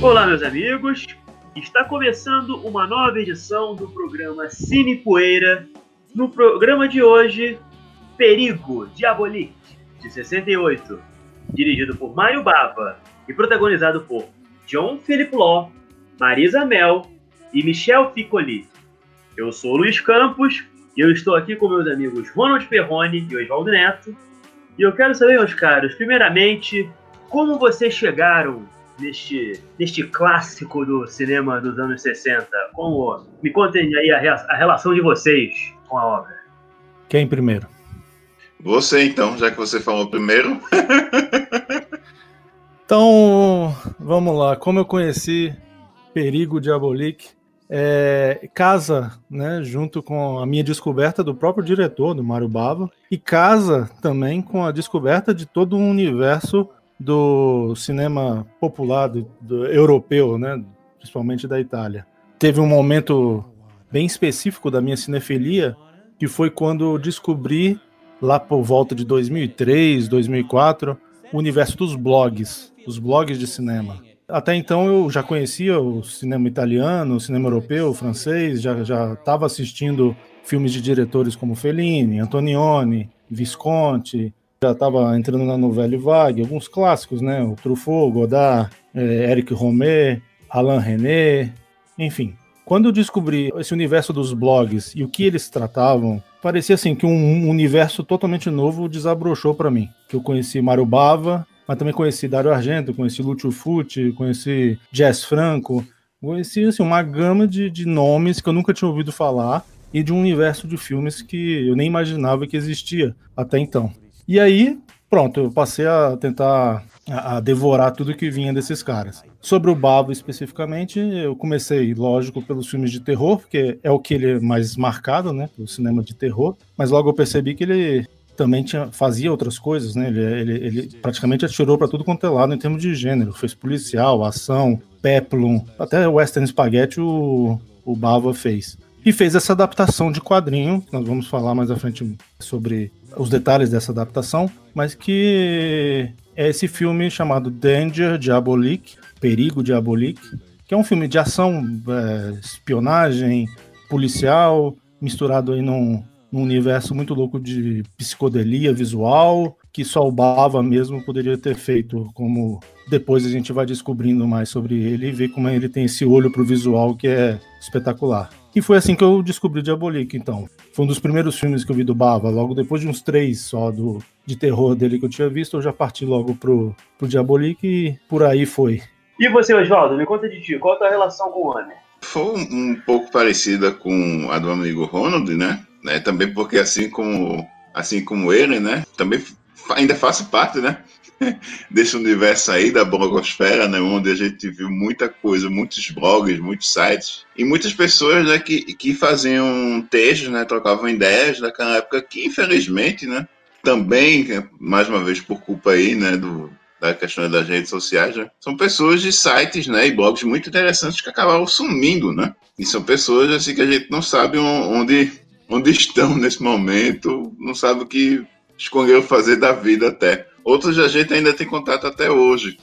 Olá, meus amigos. Está começando uma nova edição do programa Cine Poeira. No programa de hoje, Perigo Diabolique, de 68, dirigido por Mário Bava e protagonizado por John Philip Law, Marisa Mel e Michel Piccoli. Eu sou Luiz Campos e eu estou aqui com meus amigos Ronald Perrone e Oswaldo Neto. E eu quero saber, meus caros, primeiramente, como vocês chegaram neste, neste clássico do cinema dos anos 60? Como, me contem aí a, a relação de vocês com a obra. Quem primeiro? Você então, já que você falou primeiro. então, vamos lá. Como eu conheci Perigo Diabolique? É, casa, né, junto com a minha descoberta do próprio diretor, do Mário Bava, e casa também com a descoberta de todo um universo do cinema popular do, do europeu, né, principalmente da Itália. Teve um momento bem específico da minha cinefilia, que foi quando descobri, lá por volta de 2003, 2004, o universo dos blogs, os blogs de cinema. Até então eu já conhecia o cinema italiano, o cinema europeu, o francês, já estava assistindo filmes de diretores como Fellini, Antonioni, Visconti, já estava entrando na novela Vague, alguns clássicos, né? O Truffaut, Godard, é, Eric Romer, Alain René, enfim. Quando eu descobri esse universo dos blogs e o que eles tratavam, parecia assim que um universo totalmente novo desabrochou para mim. Que eu conheci Mário Bava, mas também conheci Dario Argento, conheci Lúcio Fucci, conheci Jess Franco, conheci assim, uma gama de, de nomes que eu nunca tinha ouvido falar e de um universo de filmes que eu nem imaginava que existia até então. E aí, pronto, eu passei a tentar a, devorar tudo que vinha desses caras. Sobre o Bavo especificamente, eu comecei, lógico, pelos filmes de terror, porque é o que ele é mais marcado, né, o cinema de terror, mas logo eu percebi que ele também tinha, fazia outras coisas, né? Ele, ele, ele praticamente atirou para tudo quanto é lado em termos de gênero. Fez policial, ação, peplum, até western spaghetti o, o Bava fez. E fez essa adaptação de quadrinho, nós vamos falar mais à frente sobre os detalhes dessa adaptação, mas que é esse filme chamado Danger Diabolique, Perigo Diabolique, que é um filme de ação, é, espionagem, policial, misturado aí num, num universo muito louco de psicodelia visual, que só o Bava mesmo poderia ter feito, como depois a gente vai descobrindo mais sobre ele e ver como ele tem esse olho pro visual que é espetacular. E foi assim que eu descobri Diabolique, então. Foi um dos primeiros filmes que eu vi do Bava. Logo depois de uns três só do, de terror dele que eu tinha visto, eu já parti logo pro, pro Diabolique e por aí foi. E você, Oswaldo, me conta de ti, qual a tua relação com o Honor? Foi um, um pouco parecida com a do amigo Ronald, né? né? Também porque assim como, assim como ele, né? Também ainda faço parte, né? desse universo aí da blogosfera, né, onde a gente viu muita coisa, muitos blogs, muitos sites e muitas pessoas, né, que, que faziam textos, né, trocavam ideias naquela época que infelizmente, né, também mais uma vez por culpa aí, né, do da questão das redes sociais, né, são pessoas de sites, né, e blogs muito interessantes que acabaram sumindo, né, e são pessoas assim que a gente não sabe onde onde estão nesse momento, não sabe o que escolheram fazer da vida até. Outros a gente ainda tem contato até hoje.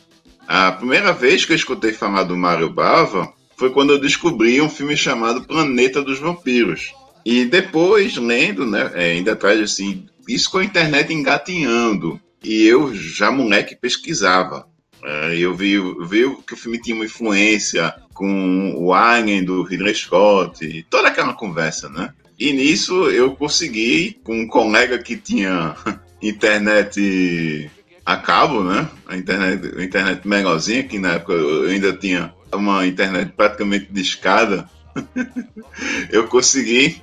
A primeira vez que eu escutei falar do Mario Bava foi quando eu descobri um filme chamado Planeta dos Vampiros. E depois, lendo, né, é, ainda atrás, assim, isso com a internet engatinhando. E eu, já moleque, pesquisava. É, eu vi, vi que o filme tinha uma influência com o Alien do Ridley Scott, toda aquela conversa, né? E nisso eu consegui, com um colega que tinha internet a cabo, né? A internet, a internet melhorzinha, que na época eu ainda tinha uma internet praticamente discada. eu consegui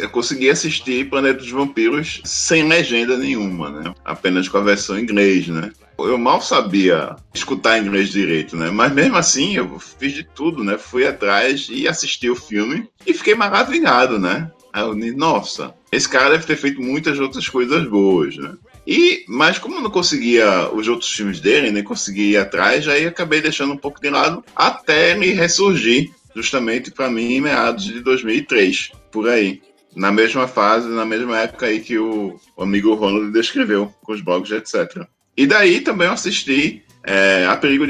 eu consegui assistir Planeta dos Vampiros sem legenda nenhuma, né? Apenas com a versão em inglês, né? Eu mal sabia escutar inglês direito, né? Mas mesmo assim eu fiz de tudo, né? Fui atrás e assisti o filme e fiquei maravilhado, né? Aí eu nossa, esse cara deve ter feito muitas outras coisas boas, né? E, mas como eu não conseguia os outros filmes dele, nem conseguia ir atrás, aí acabei deixando um pouco de lado até me ressurgir, justamente para mim em meados de 2003, por aí. Na mesma fase, na mesma época aí que o, amigo Ronald descreveu, com os blogs, etc. E daí também eu assisti é, A Perigo.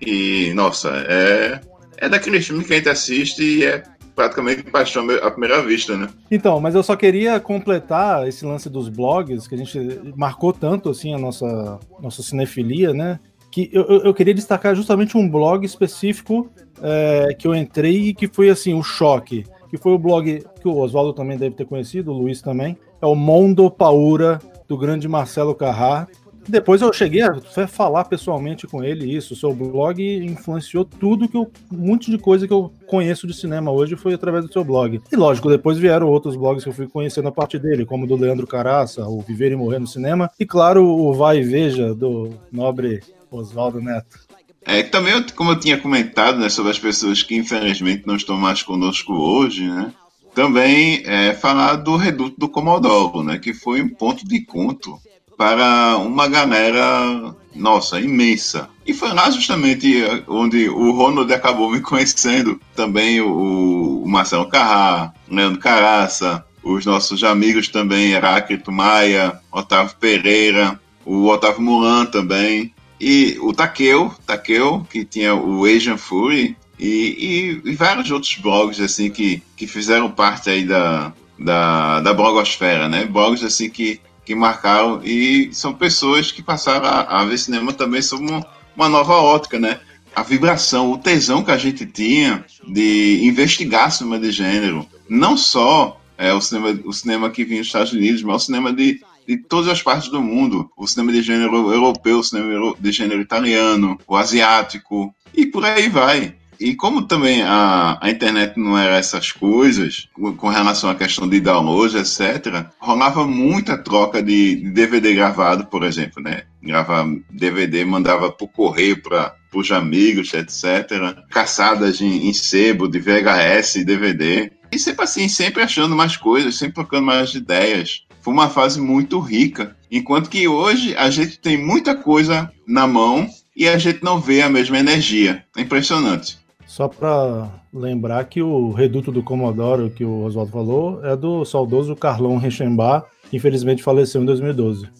E, nossa, é, é daquele filme que a gente assiste e é praticamente paixão à primeira vista, né? Então, mas eu só queria completar esse lance dos blogs, que a gente marcou tanto assim a nossa, nossa cinefilia, né? Que eu, eu queria destacar justamente um blog específico é, que eu entrei e que foi assim, o um choque. Que foi o blog que o Oswaldo também deve ter conhecido, o Luiz também. É o Mondo Paura, do grande Marcelo Carrá. Depois eu cheguei a falar pessoalmente com ele isso. Seu blog influenciou tudo que eu. Um monte de coisa que eu conheço de cinema hoje foi através do seu blog. E lógico, depois vieram outros blogs que eu fui conhecendo a partir dele, como o do Leandro Caraça, o Viver e Morrer no Cinema. E claro, o Vai e Veja, do nobre Oswaldo Neto. É, também, como eu tinha comentado, né, sobre as pessoas que infelizmente não estão mais conosco hoje, né? Também é, falar do Reduto do Comodoro, né? Que foi um ponto de encontro para uma galera, nossa, imensa. E foi lá justamente onde o Ronald acabou me conhecendo, também o, o Marcelo Carrá, Leandro Caraça, os nossos amigos também, Heráclito Maia, Otávio Pereira, o Otávio Mulan também, e o Takeo, Takeo, que tinha o Asian Fury, e, e, e, vários outros blogs assim que, que fizeram parte aí da, da, da blogosfera, né? Blogs assim que que marcaram e são pessoas que passaram a, a ver cinema também sob uma, uma nova ótica, né? A vibração, o tesão que a gente tinha de investigar cinema de gênero, não só é, o, cinema, o cinema que vinha dos Estados Unidos, mas o cinema de, de todas as partes do mundo, o cinema de gênero europeu, o cinema de gênero italiano, o asiático, e por aí vai. E como também a, a internet não era essas coisas, com, com relação à questão de download, etc., rolava muita troca de, de DVD gravado, por exemplo, né? Gravava DVD, mandava por correio para os amigos, etc. Caçadas em, em sebo de VHS e DVD. E sempre assim, sempre achando mais coisas, sempre trocando mais ideias. Foi uma fase muito rica. Enquanto que hoje a gente tem muita coisa na mão e a gente não vê a mesma energia. É impressionante. Só para lembrar que o Reduto do Comodoro, que o Oswaldo falou, é do saudoso Carlão Reichenbach, que infelizmente faleceu em 2012.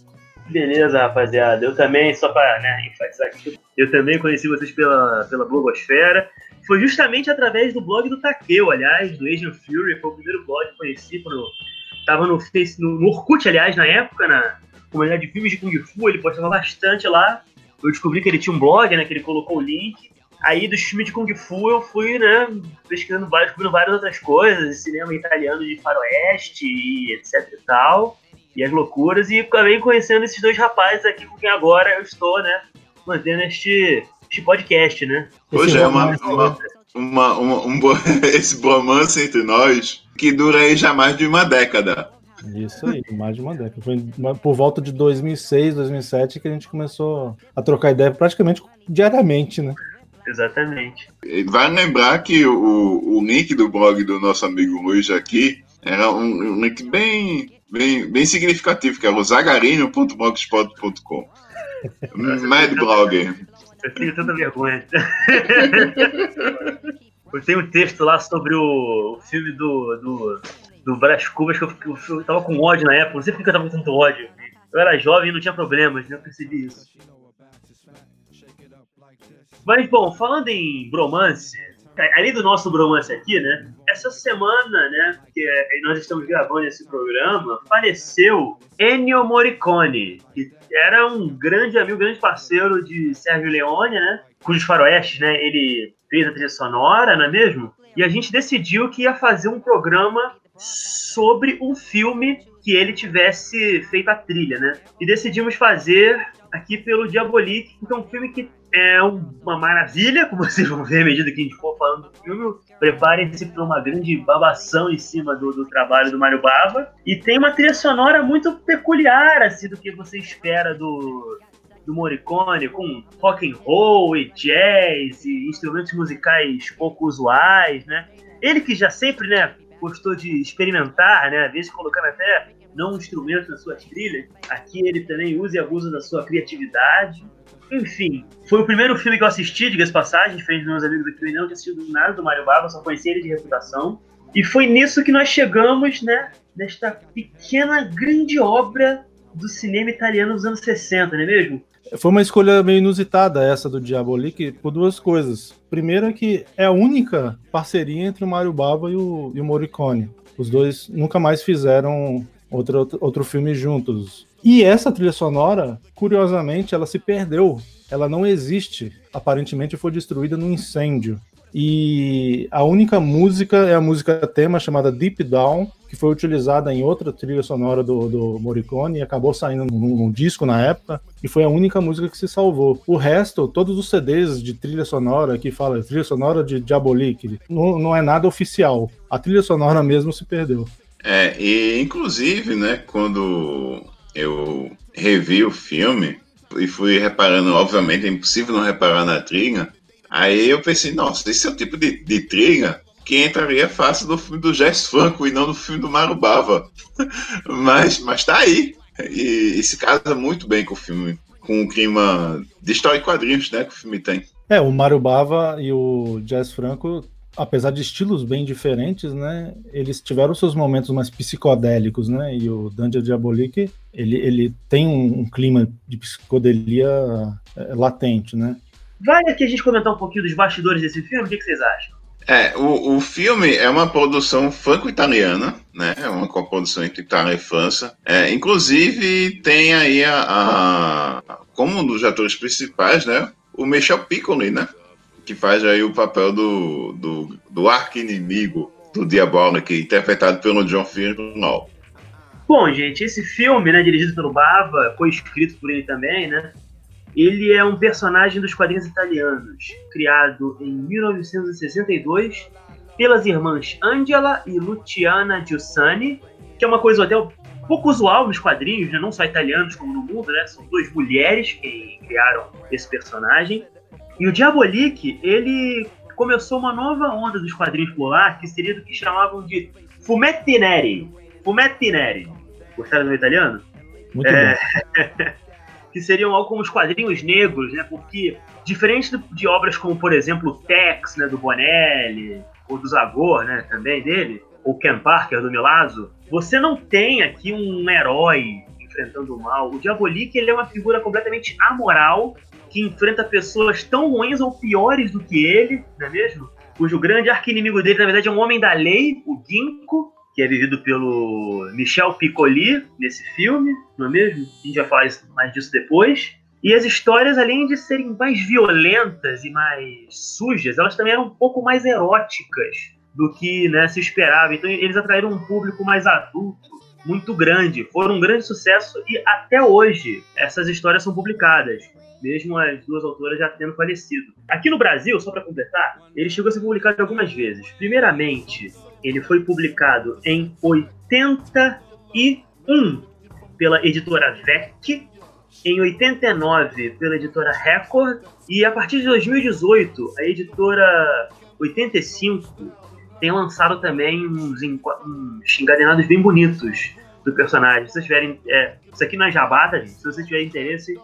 Beleza, rapaziada. Eu também, só para né, enfatizar aqui, eu também conheci vocês pela, pela blogosfera. Foi justamente através do blog do Takeo, aliás, do Asian Fury. Foi o primeiro blog que conheci quando tava no, Face, no, no Orkut, aliás, na época, na comunidade de filmes de Kung Fu. Ele postava bastante lá. Eu descobri que ele tinha um blog, né, que ele colocou o link. Aí dos filmes de Kung Fu eu fui, né, pesquisando vários, descobrindo várias outras coisas, cinema italiano de faroeste e etc e tal, e as loucuras, e acabei conhecendo esses dois rapazes aqui com quem agora eu estou, né, mantendo este, este podcast, né. Hoje é uma, uma, uma, uma um, esse romance entre nós que dura aí já mais de uma década. Isso aí, mais de uma década. Foi por volta de 2006, 2007 que a gente começou a trocar ideia praticamente diariamente, né? Exatamente. Vai lembrar que o, o link do blog do nosso amigo Luiz aqui era um, um link bem, bem, bem significativo, que era o zagarinho.blogspot.com. Mad Blogger. Eu tenho tanta vergonha. eu tenho um texto lá sobre o, o filme do, do, do Brás Cubas que eu, eu, eu, tava com ódio na época. Não sei porque eu tava com tanto ódio. Eu era jovem e não tinha problemas, né? Eu percebi isso. Mas, bom, falando em bromance, além do nosso bromance aqui, né? Essa semana, né, que é, nós estamos gravando esse programa, faleceu Ennio Morricone, que era um grande amigo, grande parceiro de Sérgio Leone, né? Cujos faroestes, né, ele fez a trilha sonora, não é mesmo? E a gente decidiu que ia fazer um programa sobre um filme que ele tivesse feito a trilha, né? E decidimos fazer aqui pelo Diabolique, que é um filme que é uma maravilha, como vocês vão ver à medida que a gente for falando do filme. Preparem-se para uma grande babação em cima do, do, trabalho do Mário Bava. E tem uma trilha sonora muito peculiar, assim, do que você espera do, do Morricone, com rock and roll e jazz e instrumentos musicais pouco usuais, né? Ele que já sempre, né, gostou de experimentar, né, às vezes colocando até não instrumentos nas suas trilhas, aqui ele também usa e abusa da sua criatividade. Enfim, foi o primeiro filme que eu assisti, diga-se passagem, diferente dos meus amigos aqui, eu não tinha assistido nada do Mario Bava, só conheci ele de reputação. E foi nisso que nós chegamos, né, nesta pequena, grande obra do cinema italiano dos anos 60, não é mesmo? Foi uma escolha meio inusitada essa do Diabolik por duas coisas. Primeiro é que é a única parceria entre o Mario Bava e o, e o Morricone. Os dois nunca mais fizeram outro, outro filme juntos. E essa trilha sonora, curiosamente, ela se perdeu. Ela não existe. Aparentemente foi destruída num incêndio. E a única música é a música tema chamada Deep Down, que foi utilizada em outra trilha sonora do, do Morricone e acabou saindo num, num, disco na época, e foi a única música que se salvou. O resto, todos os CDs de trilha sonora que fala trilha sonora de Diabolik, não, não é nada oficial. A trilha sonora mesmo se perdeu. É, e inclusive, né, quando eu revi o filme e fui reparando, obviamente é impossível não reparar na trilha, Aí eu pensei, nossa, esse é o tipo de, de trilha que entraria fácil no filme do Jess Franco e não no filme do Maru Bava. mas, mas tá aí. E, e, se casa muito bem com o filme, com o clima de história e quadrinhos né, que o filme tem. É, o Maru Bava e o Jess Franco, apesar de estilos bem diferentes, né, eles tiveram seus momentos mais psicodélicos, né, e o Dungeon Diabolique, ele, ele tem um, um clima de psicodelia é, latente, né, Vale aqui a gente comentar um pouquinho dos bastidores desse filme? O que, que vocês acham? É, o, o filme é uma produção franco-italiana, né? É uma coprodução entre Itália e França. É, inclusive, tem aí a, a, como um dos atores principais, né? O Michel Piccoli, né? Que faz aí o papel do, do, do arqui-inimigo do Diabolic, interpretado pelo John Firnall. Bom, gente, esse filme, né, dirigido pelo Bava, foi escrito por ele também, né? Ele é um personagem dos quadrinhos italianos, criado em 1962 pelas irmãs Angela e Luciana Giussani, que é uma coisa até pouco usual nos quadrinhos, né? não só italianos como no mundo, né? São duas mulheres que criaram esse personagem. E o Diabolik, ele começou uma nova onda dos quadrinhos por lá, que seria do que chamavam de fumetti neri. Fumetti neri. Gostaram do italiano? Muito é... bom. que seriam algo como os quadrinhos negros, né? Porque, diferente de obras como, por exemplo, Tex, né, do Bonelli, ou do Zagor, né, também dele, ou Ken Parker, do Milazzo, você não tem aqui um herói enfrentando o mal. O Diabolik, ele é uma figura completamente amoral, que enfrenta pessoas tão ruins ou piores do que ele, não é mesmo? Cujo grande arqui-inimigo dele, na verdade, é um homem da lei, o Ginkgo, que é vivido pelo Michel Piccoli nesse filme, não é mesmo? A gente vai falar mais disso depois. E as histórias, além de serem mais violentas e mais sujas, elas também eram um pouco mais eróticas do que né, se esperava. Então eles atraíram um público mais adulto, muito grande. Foram um grande sucesso e até hoje essas histórias são publicadas mesmo as duas autoras já tendo falecido. Aqui no Brasil, só para completar, ele chegou a ser publicado algumas vezes. Primeiramente, ele foi publicado em 81 pela editora VEC, em 89 pela editora Record e a partir de 2018 a editora 85 tem lançado também uns, uns encadenados bem bonitos do personagem. Se vocês tiverem. É, isso aqui não é jabata, gente. Se vocês tiverem interesse,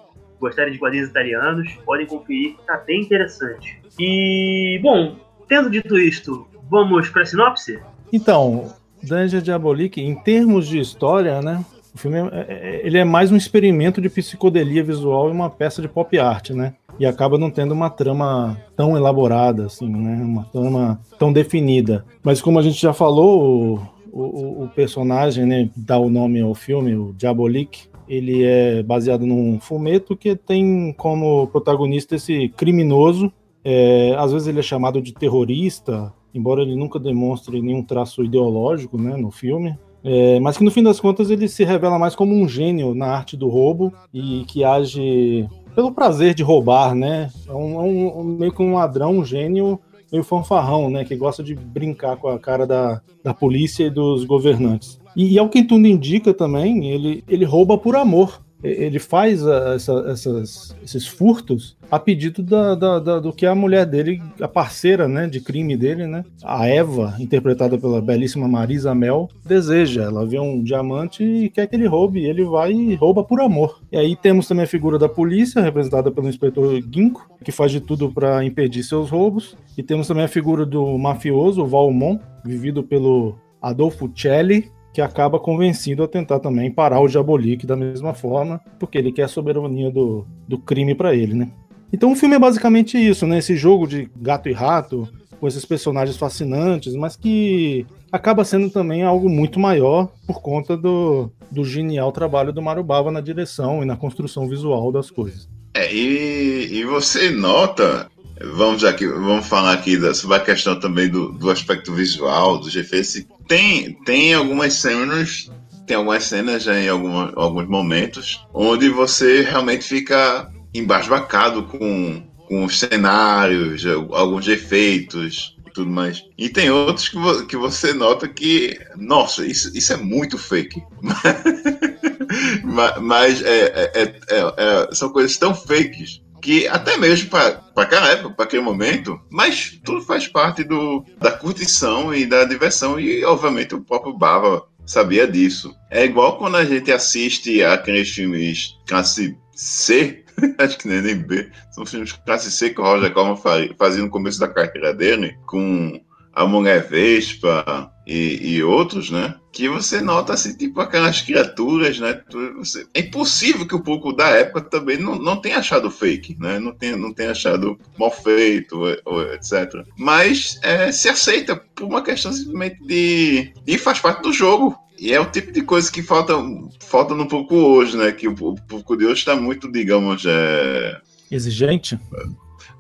gostarem de quadrinhos italianos, podem conferir, tá bem interessante. E, bom, tendo dito isto, vamos para a sinopse? Então, Danger Diabolique, em termos de história, né? O filme é, é, é, ele é mais um experimento de psicodelia visual e uma peça de pop art, né? E acaba não tendo uma trama tão elaborada, assim, né? Uma trama tão definida. Mas como a gente já falou, o, o, o personagem, né, dá o nome ao filme, o Diabolique, ele é baseado num fumeto que tem como protagonista esse criminoso. É, às vezes ele é chamado de terrorista, embora ele nunca demonstre nenhum traço ideológico né, no filme. É, mas que no fim das contas ele se revela mais como um gênio na arte do roubo e que age pelo prazer de roubar, né? É um, é um meio que um ladrão, um gênio meio fanfarrão, né? Que gosta de brincar com a cara da, da polícia e dos governantes. E, e ao que tudo indica também, ele, ele rouba por amor ele faz essa, essas, esses furtos a pedido da, da, da, do que a mulher dele, a parceira né, de crime dele, né, a Eva, interpretada pela belíssima Marisa Mel, deseja. Ela vê um diamante e quer que ele roube, ele vai e rouba por amor. E aí temos também a figura da polícia, representada pelo inspetor Ginkgo, que faz de tudo para impedir seus roubos. E temos também a figura do mafioso, Valmont, vivido pelo Adolfo Celli, que acaba convencido a tentar também parar o Diabolik da mesma forma, porque ele quer a soberania do, do crime para ele, né? Então o filme é basicamente isso, né? Esse jogo de gato e rato, com esses personagens fascinantes, mas que acaba sendo também algo muito maior por conta do, do genial trabalho do Mario Bava na direção e na construção visual das coisas. É, e, e você nota, vamos aqui, vamos falar aqui da, sobre a questão também do, do aspecto visual, dos efeitos. Tem, tem algumas cenas, tem algumas cenas já em alguma, alguns momentos onde você realmente fica embasbacado com, com os cenários, alguns efeitos e tudo mais. E tem outros que, vo, que você nota que, nossa, isso, isso é muito fake. mas é, é, é, é, são coisas tão fakes que até mesmo para aquela época, para aquele momento, mas tudo faz parte do, da curtição e da diversão, e obviamente o próprio Bava sabia disso. É igual quando a gente assiste aqueles filmes classe C, acho que nem, nem B, são filmes classe C que o Roger Corman fazia no começo da carreira dele, com a Mulher Vespa e, e, outros, né? Que você nota assim, tipo aquelas criaturas, né? Você, é impossível que o público da época também não, não tenha achado fake, né? Não tenha, não tenha achado mal feito, etc. Mas é, se aceita por uma questão simplesmente de. e faz parte do jogo. E é o tipo de coisa que falta, falta no pouco hoje, né? Que o, o público de hoje está muito, digamos, é... exigente.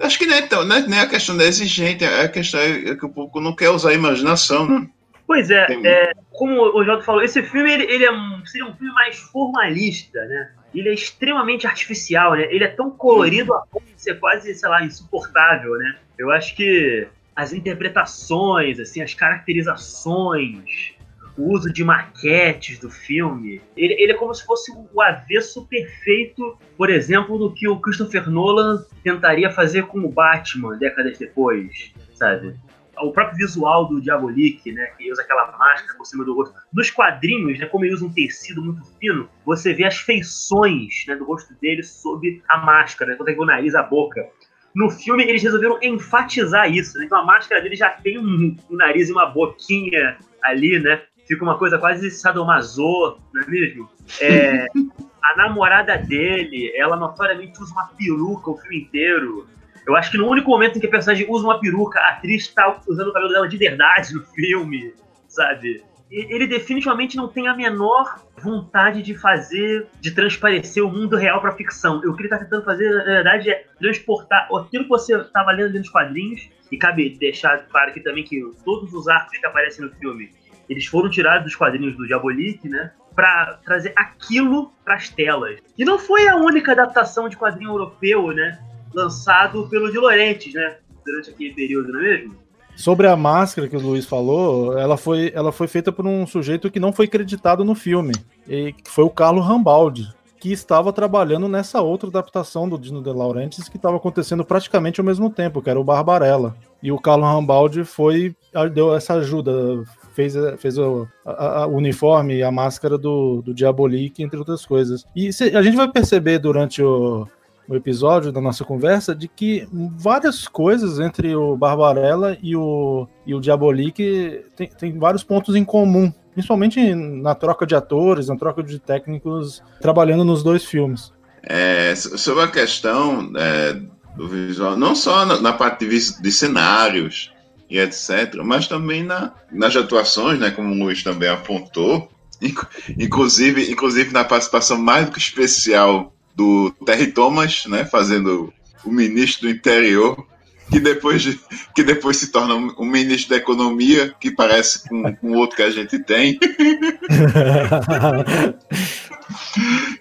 Acho que nem, é é nem a questão da exigente, é a questão é que o público não quer usar a imaginação, né? Pois é, é como o Jota falou, esse filme ele, ele é um, seria um filme mais formalista, né? Ele é extremamente artificial, né? Ele é tão colorido a ponto de ser quase, sei lá, insuportável, né? Eu acho que as interpretações, assim, as caracterizações, o uso de maquetes do filme, ele, ele é como se fosse o avesso perfeito, por exemplo, do que o Christopher Nolan tentaria fazer com o Batman décadas depois, sabe? O próprio visual do Diabolik, né, que usa aquela máscara por cima do rosto. Nos quadrinhos, né, como ele usa um tecido muito fino, você vê as feições né, do rosto dele sob a máscara, né, quando tem o nariz, a boca. No filme, eles resolveram enfatizar isso. Né, então a máscara dele já tem um, um nariz e uma boquinha ali, né? fica uma coisa quase sadomaso, não é mesmo? É, a namorada dele, ela notoriamente usa uma peruca o filme inteiro. Eu acho que no único momento em que a personagem usa uma peruca, a atriz está usando o cabelo dela de verdade no filme, sabe? ele definitivamente não tem a menor vontade de fazer, de transparecer o mundo real para ficção. O que ele está tentando fazer, na verdade, é transportar aquilo que você estava lendo dos quadrinhos, e cabe deixar claro aqui também que todos os arcos que aparecem no filme eles foram tirados dos quadrinhos do Diabolik, né? Para trazer aquilo para as telas. E não foi a única adaptação de quadrinho europeu, né? Lançado pelo De Laurentiis, né? Durante aquele período, não é mesmo? Sobre a máscara que o Luiz falou, ela foi, ela foi feita por um sujeito que não foi creditado no filme, e que foi o Carlo Rambaldi, que estava trabalhando nessa outra adaptação do Dino De Laurentiis que estava acontecendo praticamente ao mesmo tempo, que era o Barbarella. E o Carlo Rambaldi foi deu essa ajuda, fez, fez o a, a uniforme e a máscara do, do entre outras coisas. E a gente vai perceber durante o, o episódio da nossa conversa de que várias coisas entre o Barbarella e o, e o Diabolik tem, tem vários pontos em comum, principalmente na troca de atores, na troca de técnicos trabalhando nos dois filmes. É, sobre a questão é, do visual, não só na, na parte de, de cenários, e etc. Mas também na, nas atuações, né, como o Luiz também apontou, inclusive, inclusive na participação mais do que especial do Terry Thomas, né, fazendo o ministro do interior, que depois, de, que depois se torna o ministro da economia, que parece com, com o outro que a gente tem.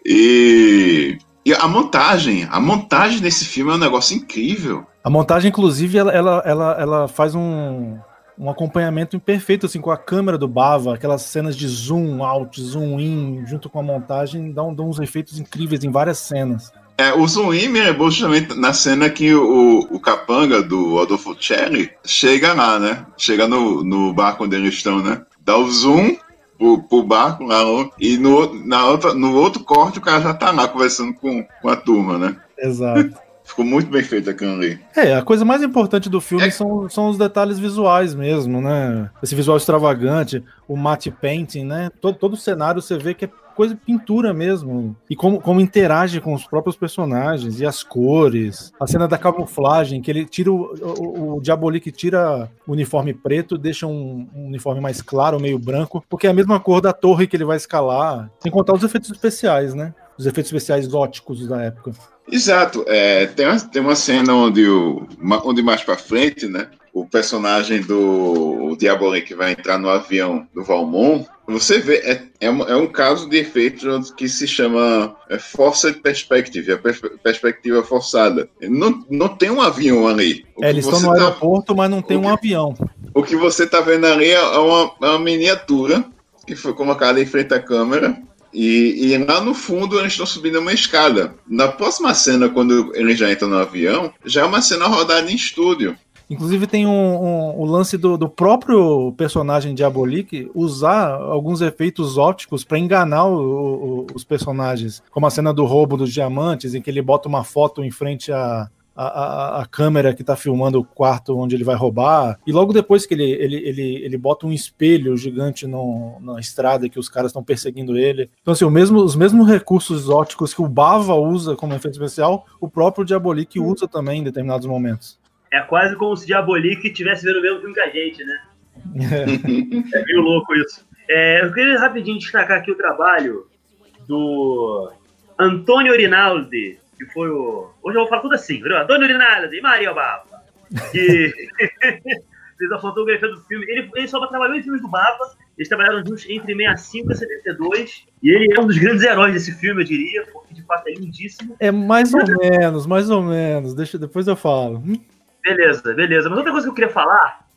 e, e a montagem, a montagem desse filme é um negócio incrível. A montagem, inclusive, ela, ela, ela, ela faz um, um acompanhamento imperfeito assim com a câmera do Bava, aquelas cenas de zoom out, zoom in, junto com a montagem, dão, dão uns efeitos incríveis em várias cenas. É, o zoom in me lembrou justamente na cena que o, o capanga do Adolfo Cherry chega lá, né? Chega no, no barco onde eles estão, né? Dá o zoom pro, pro barco lá, e no, na outra, no outro corte o cara já tá lá conversando com, com a turma, né? Exato. Ficou muito bem feito aquilo ali. É, a coisa mais importante do filme é... são, são os detalhes visuais mesmo, né? Esse visual extravagante, o matte painting, né? Todo, todo o cenário você vê que é coisa pintura mesmo. E como, como interage com os próprios personagens e as cores. A cena da camuflagem, que ele tira o, o, o Diabolik tira o uniforme preto, deixa um, um, uniforme mais claro, meio branco, porque é a mesma cor da torre que ele vai escalar. Sem contar os efeitos especiais, né? Os efeitos especiais góticos da época. Exato. É, tem, uma, tem uma cena onde, o, onde mais para frente, né? O personagem do Diabolik vai entrar no avião do Valmont. Você vê, é, é, um, é um caso de efeito que se chama é, Forced Perspective, a pers perspectiva forçada. Não, não tem um avião ali. É, eles estão no tá, aeroporto, mas não tem um avião. O que você está vendo ali é uma, é uma miniatura que foi colocada em frente à câmera e, e, lá no fundo eles estão subindo uma escada. Na próxima cena, quando eles já entram no avião, já é uma cena rodada em estúdio. Inclusive tem um, um, o lance do, do, próprio personagem Diabolik usar alguns efeitos ópticos para enganar o, o, os personagens, como a cena do roubo dos diamantes, em que ele bota uma foto em frente a, a, a, câmera que está filmando o quarto onde ele vai roubar. E logo depois que ele, ele, ele, ele bota um espelho gigante no, na estrada que os caras estão perseguindo ele. Então, assim, mesmo, os mesmos recursos óticos que o Bava usa como efeito especial, o próprio Diabolik usa também em determinados momentos. É quase como se Diabolik estivesse vendo o mesmo filme que a gente, né? É, é meio louco isso. É, eu queria rapidinho destacar aqui o trabalho do Antônio Rinaldi, que foi o. Hoje eu vou falar tudo assim, viu? Antônio Rinaldi e Maria Bava, que fez a fotografia do filme. Ele, ele só trabalhou em filmes do Bava, eles trabalharam juntos entre 65 e 72, e ele é um dos grandes heróis desse filme, eu diria, porque de fato é lindíssimo. É mais ou menos, mais ou menos. Deixa, depois eu falo. Beleza, beleza. Mas outra coisa que eu queria falar,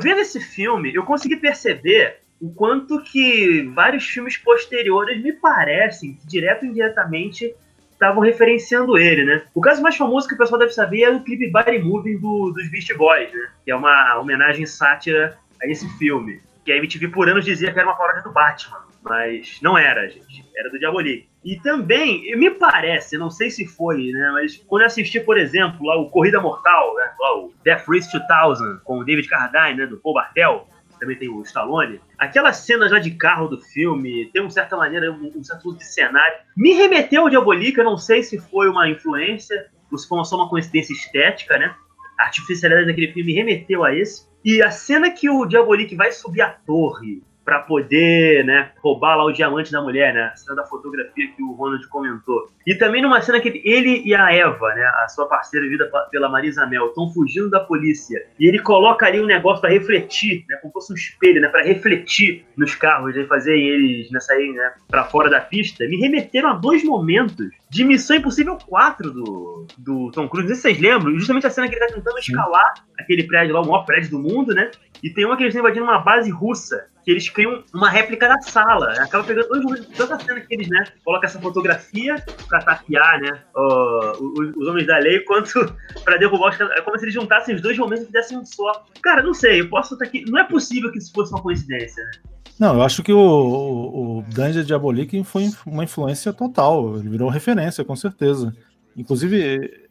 vendo esse filme, eu consegui perceber o quanto que vários filmes posteriores me parecem, direto ou indiretamente, estavam referenciando ele, né? O caso mais famoso que o pessoal deve saber é o clipe Body Moving do, dos Beast Boys, né? Que é uma homenagem sátira a esse filme. Que a MTV por anos dizia que era uma paródia do Batman, mas não era, gente. Era do Diabolique. E também, me parece, não sei se foi, né? Mas quando eu assisti, por exemplo, lá o Corrida Mortal, né? Lá o Death Race 2000, com o David Carradine, né? Do Paul Bartel, também tem o Stallone. Aquelas cenas lá de carro do filme, tem uma certa maneira, um, um certo uso de cenário. Me remeteu ao Diabolique, eu não sei se foi uma influência, ou se foi só uma coincidência estética, né? A artificialidade daquele filme me remeteu a esse. E a cena que o Diabolique vai subir a torre para poder, né, roubar lá o diamante da mulher, né? A cena da fotografia que o Ronald comentou. E também numa cena que ele e a Eva, né, a sua parceira vida pela Marisa Mel, estão fugindo da polícia. E ele coloca ali um negócio para refletir, né, como fosse um espelho, né, para refletir nos carros e fazer eles né, sair, né, para fora da pista. Me remeteram a dois momentos de Missão Impossível 4 do, do Tom Cruise. Não sei se vocês lembram, justamente a cena que ele tá tentando escalar aquele prédio lá, o maior prédio do mundo, né? E tem uma que eles estão invadindo uma base russa, que eles criam uma réplica da sala. Acaba pegando tanta cena que eles, né, colocam essa fotografia pra tapear, né, os, os, homens da lei, quanto pra derrubar os É como se eles juntassem os dois momentos e fizessem um só. Cara, não sei, eu posso estar aqui. Não é possível que isso fosse uma coincidência, né? Não, eu acho que o, o, o Danger Diabolic foi uma influência total. Ele virou referência, com certeza. Inclusive,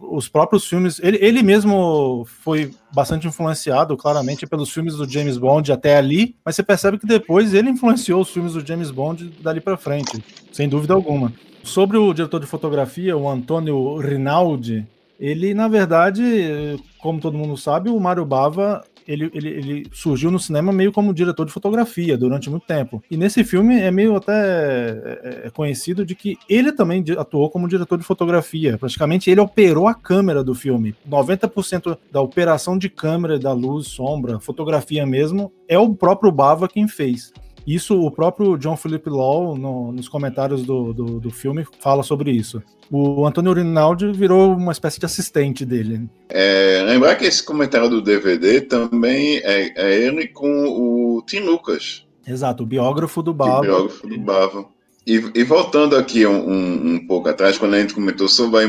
os próprios filmes. Ele, ele mesmo foi bastante influenciado, claramente, pelos filmes do James Bond até ali, mas você percebe que depois ele influenciou os filmes do James Bond dali para frente, sem dúvida alguma. Sobre o diretor de fotografia, o Antônio Rinaldi, ele, na verdade, como todo mundo sabe, o Mário Bava ele, ele, ele, surgiu no cinema meio como diretor de fotografia durante muito tempo. E nesse filme é meio até é, é conhecido de que ele também atuou como diretor de fotografia. Praticamente ele operou a câmera do filme. 90% da operação de câmera, da luz, sombra, fotografia mesmo, é o próprio Bava quem fez. Isso o próprio John Philip Law, no, nos comentários do, do, do, filme, fala sobre isso. O Antônio Rinaldi virou uma espécie de assistente dele. É, lembrar que esse comentário do DVD também é, é ele com o Tim Lucas. Exato, o biógrafo do Bava. O biógrafo do Bava. E, e, voltando aqui um, um, um, pouco atrás, quando a gente comentou sobre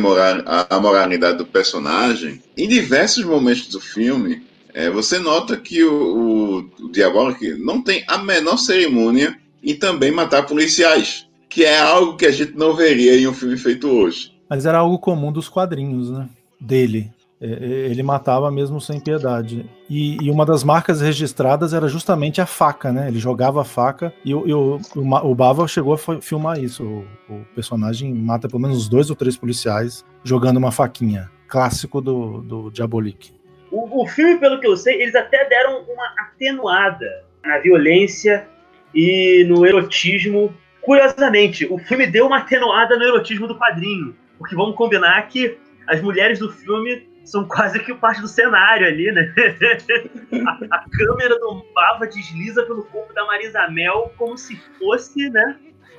a, a moralidade do personagem, em diversos momentos do filme, é, você nota que o, o, o Diabolic não tem a menor cerimônia em também matar policiais, que é algo que a gente não veria em um filme feito hoje. Mas era algo comum dos quadrinhos, né? Dele. É, é, ele matava mesmo sem piedade. E, e, uma das marcas registradas era justamente a faca, né? Ele jogava a faca e, o, e o, o, Bava chegou a filmar isso. O, o, personagem mata pelo menos dois ou três policiais jogando uma faquinha. Clássico do, do Diabolik. O, o filme, pelo que eu sei, eles até deram uma atenuada na violência e no erotismo. Curiosamente, o filme deu uma atenuada no erotismo do quadrinho. Porque vamos combinar que as mulheres do filme são quase que parte do cenário ali, né? a, a, câmera do Bava desliza pelo corpo da Marisa Mel como se fosse, né?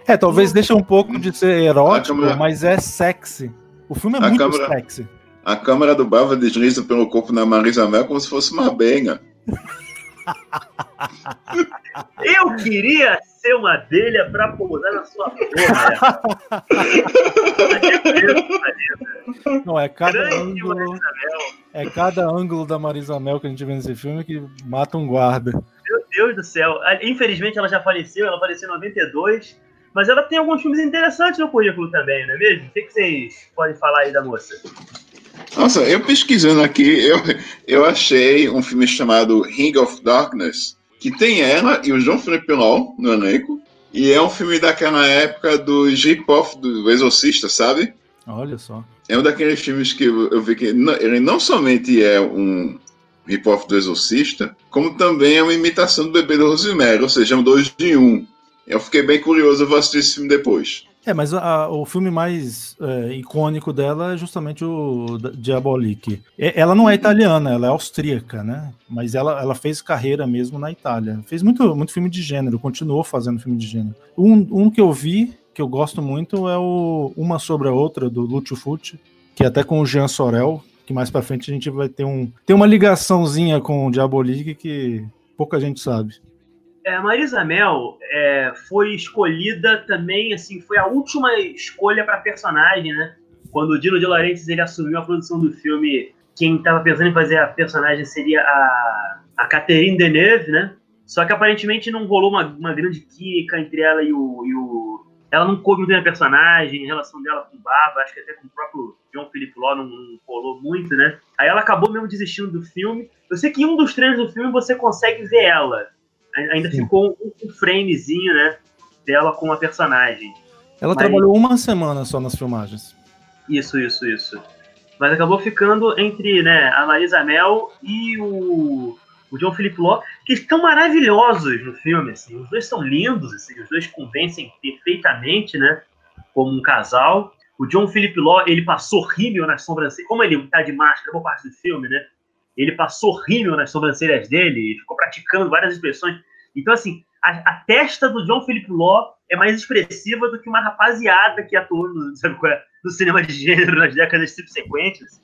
É, talvez deixe um pouco de ser erótico, câmera... mas é sexy. O filme é a muito câmera... sexy. A câmera do Bava desliza pelo corpo da Marisa Mel como se fosse uma benga. Eu queria ser uma abelha para pousar na sua porra. Não, é cada ângulo. É cada ângulo da Marisa Mel que a gente vê nesse filme que mata um guarda. Meu Deus do céu. Infelizmente ela já faleceu, ela faleceu em 92. Mas ela tem alguns filmes interessantes no currículo também, não é mesmo? O que vocês podem falar aí da moça? Nossa, eu pesquisando aqui, eu, eu achei um filme chamado Ring of Darkness, que tem ela e o João Felipe Law no elenco. E é um filme daquela época do hip-hop do Exorcista, sabe? Olha só. É um daqueles filmes que eu, vi que ele não somente é um hip-hop do Exorcista, como também é uma imitação do Bebê do Rosemary, ou seja, é um dois de um. Eu fiquei bem curioso, eu vou assistir esse filme depois. É, mas a, o filme mais é, icônico dela é justamente o Diabolique. Ela não é italiana, ela é austríaca, né? Mas ela, ela fez carreira mesmo na Itália. Fez muito, muito filme de gênero, continuou fazendo filme de gênero. Um, um que eu vi, que eu gosto muito, é o Uma Sobre a Outra, do Lúcio Fucci, que é até com o Jean Sorel, que mais pra frente a gente vai ter um ter uma ligaçãozinha com o Diabolique que pouca gente sabe. É, Marisa Mel é, foi escolhida também, assim, foi a última escolha para personagem, né? Quando o Dino de Laurentiis ele assumiu a produção do filme, quem estava pensando em fazer a personagem seria a, a Catherine Deneuve, né? Só que aparentemente não rolou uma, uma grande química entre ela e o, e o ela não coube muito a personagem, em relação dela com o Baba, acho que até com o próprio John Philip Law não, não colou muito, né? Aí ela acabou mesmo desistindo do filme. Eu sei que em um dos treinos do filme você consegue ver ela, ainda Sim. ficou um, framezinho, né, dela com a personagem. Ela Mas... trabalhou uma semana só nas filmagens. Isso, isso, isso. Mas acabou ficando entre né, a Marisa Mel e o, o John Philip Law, que estão maravilhosos no filme. Assim. Os dois são lindos, assim, os dois convencem perfeitamente, né? Como um casal. O John Philip Law, ele passou rímel nas sobrancelhas. Como ele tá de máscara, boa parte do filme, né? Ele passou rímel nas sobrancelhas dele, ficou praticando várias expressões. Então, assim, a, a, testa do John Philip Law é mais expressiva do que uma rapaziada que atuou no, sabe, é? no cinema de gênero nas décadas subsequentes.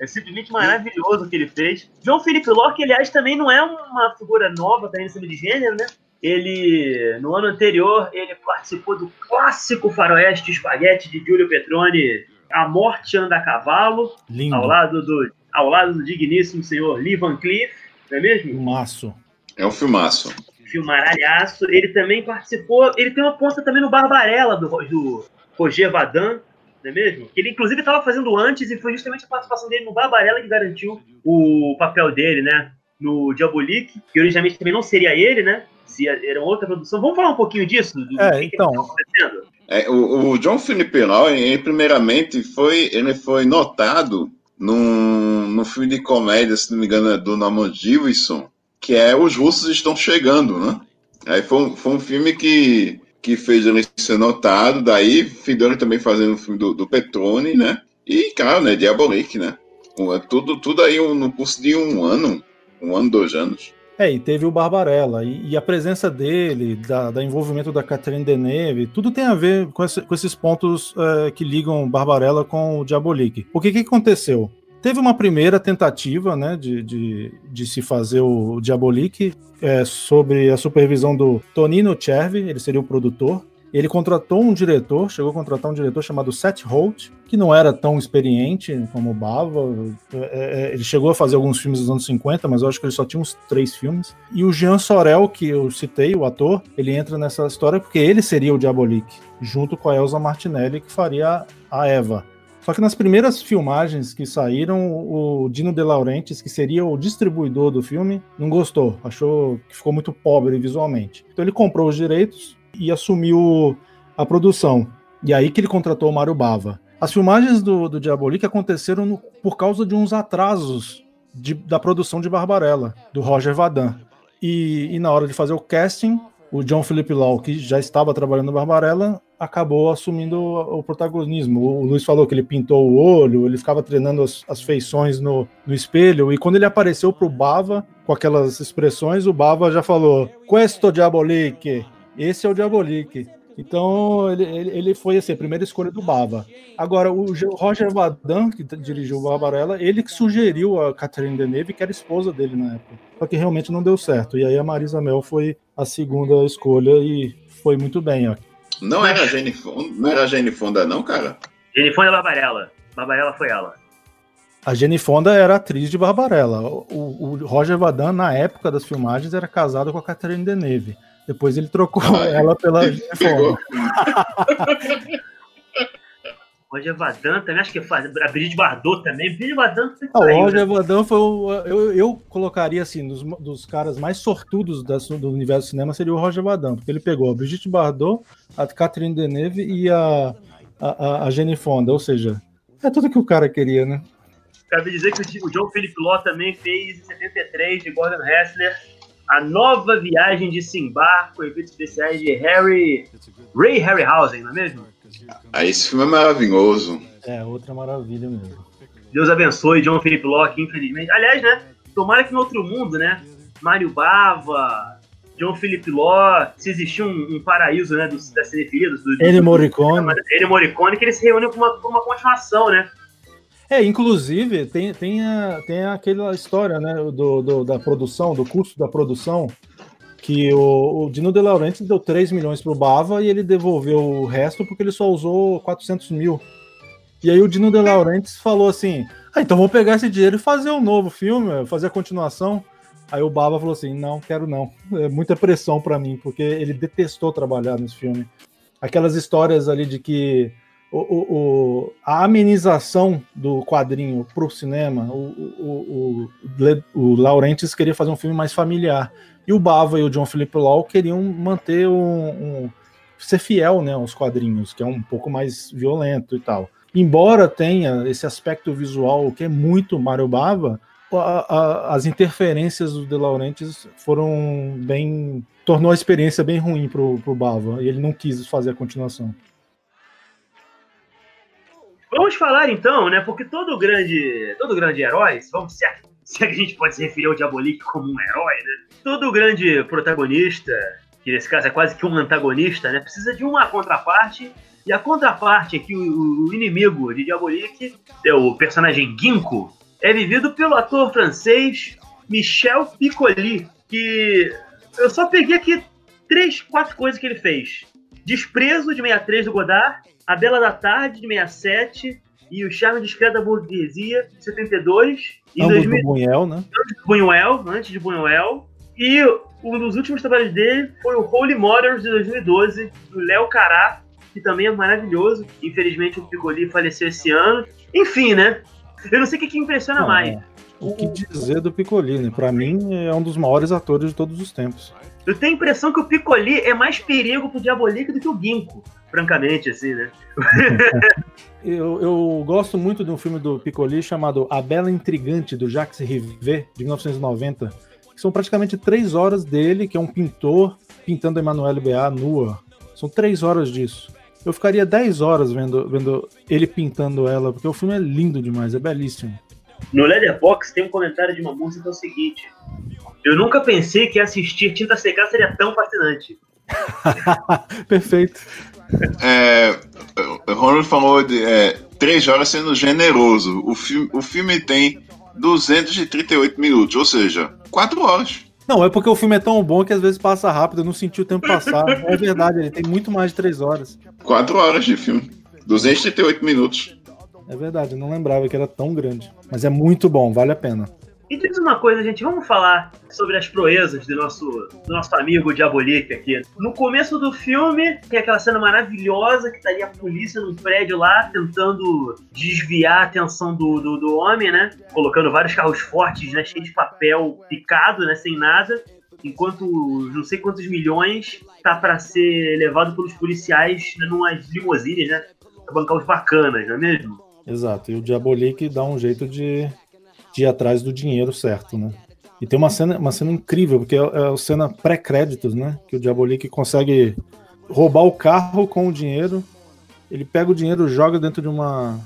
É simplesmente maravilhoso o que ele fez. John Philip que aliás também não é uma figura nova também no cinema de gênero, né? Ele, no ano anterior, ele participou do clássico faroeste espaguete de Giulio Petroni, A Morte Anda a Cavalo, Lindo. ao lado do ao lado do digníssimo senhor Lee Van Cleef, não é mesmo? Filmaço. É um filmaço. Filmaralhaço. Ele também participou, ele tem uma ponta também no Barbarella do, do Roger Vadan, não é mesmo? Que ele inclusive estava fazendo antes e foi justamente a participação dele no Barbarella que garantiu o papel dele, né? No Diabolik, que originalmente também não seria ele, né? Se era outra produção. Vamos falar um pouquinho disso? Do, é, que então. Que é, o, o John Philip Law, primeiramente, foi, ele foi notado num, num filme de comédia, se não me engano, é do Norman Jewison, que é Os Russos Estão Chegando, né? Aí foi, foi um filme que, que fez ele ser notado, daí Fidoni também fazendo o filme do, do Petrone, né? E, claro, né, Diabolik, né? É tudo, tudo aí no curso de um ano, um ano, dois anos. É, e teve o Barbarella, e, e a presença dele, da, da, envolvimento da Catherine Deneuve, tudo tem a ver com, esse, com esses pontos é, que ligam Barbarella com o Diabolik. O que, que aconteceu? Teve uma primeira tentativa né, de, de, de se fazer o Diabolik é, sobre a supervisão do Tonino Cervi, ele seria o produtor, ele contratou um diretor, chegou a contratar um diretor chamado Seth Holt, que não era tão experiente como o Bava. É, é, é, ele chegou a fazer alguns filmes dos anos 50, mas eu acho que ele só tinha uns três filmes. E o Jean Sorel, que eu citei, o ator, ele entra nessa história porque ele seria o Diabolik, junto com a Elsa Martinelli, que faria a Eva. Só que nas primeiras filmagens que saíram, o Dino De Laurentiis, que seria o distribuidor do filme, não gostou, achou que ficou muito pobre visualmente. Então ele comprou os direitos e assumiu a produção. E aí que ele contratou o Mário Bava. As filmagens do, do Diabolique aconteceram no, por causa de uns atrasos de, da produção de Barbarella, do Roger Vadan. E, e, na hora de fazer o casting, o John Philip Law, que já estava trabalhando no Barbarella, acabou assumindo o, o protagonismo. O, Luiz falou que ele pintou o olho, ele ficava treinando as, as feições no, no, espelho, e quando ele apareceu pro Bava, com aquelas expressões, o Bava já falou: Questo Diabolique, esse é o Diabolique. Então ele, ele, ele, foi assim, a primeira escolha do Bava. Agora, o Roger Vadan, que dirigiu o Barbarella, ele que sugeriu a Catherine Deneuve, que era esposa dele na época. Só que realmente não deu certo. E aí a Marisa Mel foi a segunda escolha e foi muito bem. Ó. Não era a Jane Fonda, não era a Jane Fonda, não, cara? Jane Fonda é Barbarella. Barbarella foi ela. A Jane Fonda era atriz de Barbarella. O, o Roger Vadan, na época das filmagens, era casado com a Catherine Deneuve. Depois ele trocou ah, ela pela Fonda. Roger Vadan também, acho que faz. A Brigitte Bardot também. Brigitte Bardot ah, O Roger né? Vadan foi o. Eu, eu colocaria assim, dos, dos caras mais sortudos do universo do cinema seria o Roger Vadan, porque ele pegou a Brigitte Bardot, a Catherine Deneuve e a, a, a Jenny Fonda, ou seja, é tudo que o cara queria, né? Cabe dizer que o John Philip Law também fez em 73 de Gordon Hessler a nova viagem de Simba com efeitos especiais de Harry Ray Harryhausen, não é mesmo? Ah, esse filme é maravilhoso. É, outra maravilha mesmo. Deus abençoe John Philip Locke, infelizmente. Aliás, né? Tomara que no outro mundo, né? Mário Bava, John Philip Law, se existia um, um paraíso, né, dos, das cinefilias, do, Ele Morricone. Ele Morricone, que eles se reúnem com uma, uma continuação, né? É, inclusive, tem, tem, a, tem aquela história, né, do, do, da produção, do custo da produção, que o, o Dino De Laurentiis deu 3 milhões pro Bava e ele devolveu o resto porque ele só usou 400 mil. E aí o Dino De Laurentiis falou assim, ah, então vou pegar esse dinheiro e fazer um novo filme, fazer a continuação. Aí o Bava falou assim, não, quero não, é muita pressão para mim, porque ele detestou trabalhar nesse filme. Aquelas histórias ali de que o, o, a amenização do quadrinho para o cinema, o, o, Laurentiis queria fazer um filme mais familiar. E o Bava e o John Philip Law queriam manter um, um, ser fiel né, aos quadrinhos, que é um pouco mais violento e tal. Embora tenha esse aspecto visual que é muito Mario Bava, a, a, as interferências do De Laurentiis foram bem. tornou a experiência bem ruim pro, pro Bava, e ele não quis fazer a continuação. Vamos falar então, né? Porque todo grande, todo grande herói, vamos se, se a gente pode se referir ao Diabolik como um herói, né? Todo grande protagonista, que nesse caso é quase que um antagonista, né? Precisa de uma contraparte. E a contraparte aqui, o, o inimigo de Diabolik, é o personagem Ginkgo, é vivido pelo ator francês Michel Piccoli, que eu só peguei aqui três, quatro coisas que ele fez. Desprezo de 63 do Godard, A Bela da Tarde de 67 e O Charme Discreto da Burguesia de 72. E Ambos 2000, do Buñuel, né? Antes de Buñuel, antes de Buñuel. E um dos últimos trabalhos dele foi o Holy Mothers de 2012, do Léo Cará, que também é maravilhoso. Infelizmente o Piccoli faleceu esse ano. Enfim, né? Eu não sei o que, que impressiona não, mais. É. O que dizer do Piccoli, né? Pra mim, é um dos maiores atores de todos os tempos. Eu tenho a impressão que o Piccoli é mais perigo pro Diabolique do que o Ginkgo, francamente, assim, né? eu, eu, gosto muito de um filme do Piccoli chamado A Bela Intrigante, do Jacques Rivet, de 1990, que são praticamente três horas dele, que é um pintor pintando Emmanuel B.A. nua. São três horas disso. Eu ficaria dez horas vendo, vendo ele pintando ela, porque o filme é lindo demais, é belíssimo. No Leatherbox tem um comentário de uma música que é o seguinte: eu nunca pensei que assistir Tinta Secar seria tão fascinante. Perfeito. É, o Ronald falou de é, três horas sendo generoso. O filme, o filme tem 238 minutos, ou seja, quatro horas. Não, é porque o filme é tão bom que às vezes passa rápido, eu não senti o tempo passar. é verdade, ele tem muito mais de três horas. Quatro horas de filme. 238 minutos. É verdade, eu não lembrava que era tão grande. Mas é muito bom, vale a pena. E diz uma coisa, gente, vamos falar sobre as proezas do nosso, do nosso amigo Diabolik aqui. No começo do filme, tem aquela cena maravilhosa que tá ali a polícia no prédio lá, tentando desviar a atenção do, do, do homem, né? Colocando vários carros fortes, né? Cheio de papel picado, né? Sem nada enquanto não sei quantos milhões tá para ser levado pelos policiais numas limusines, né? Pra bancar os bacanas, não é mesmo? Exato, e o Diabolik dá um jeito de, de ir atrás do dinheiro certo, né? E tem uma cena, uma cena incrível, porque é, é a cena pré-créditos, né? Que o Diabolik consegue roubar o carro com o dinheiro, ele pega o dinheiro, joga dentro de uma,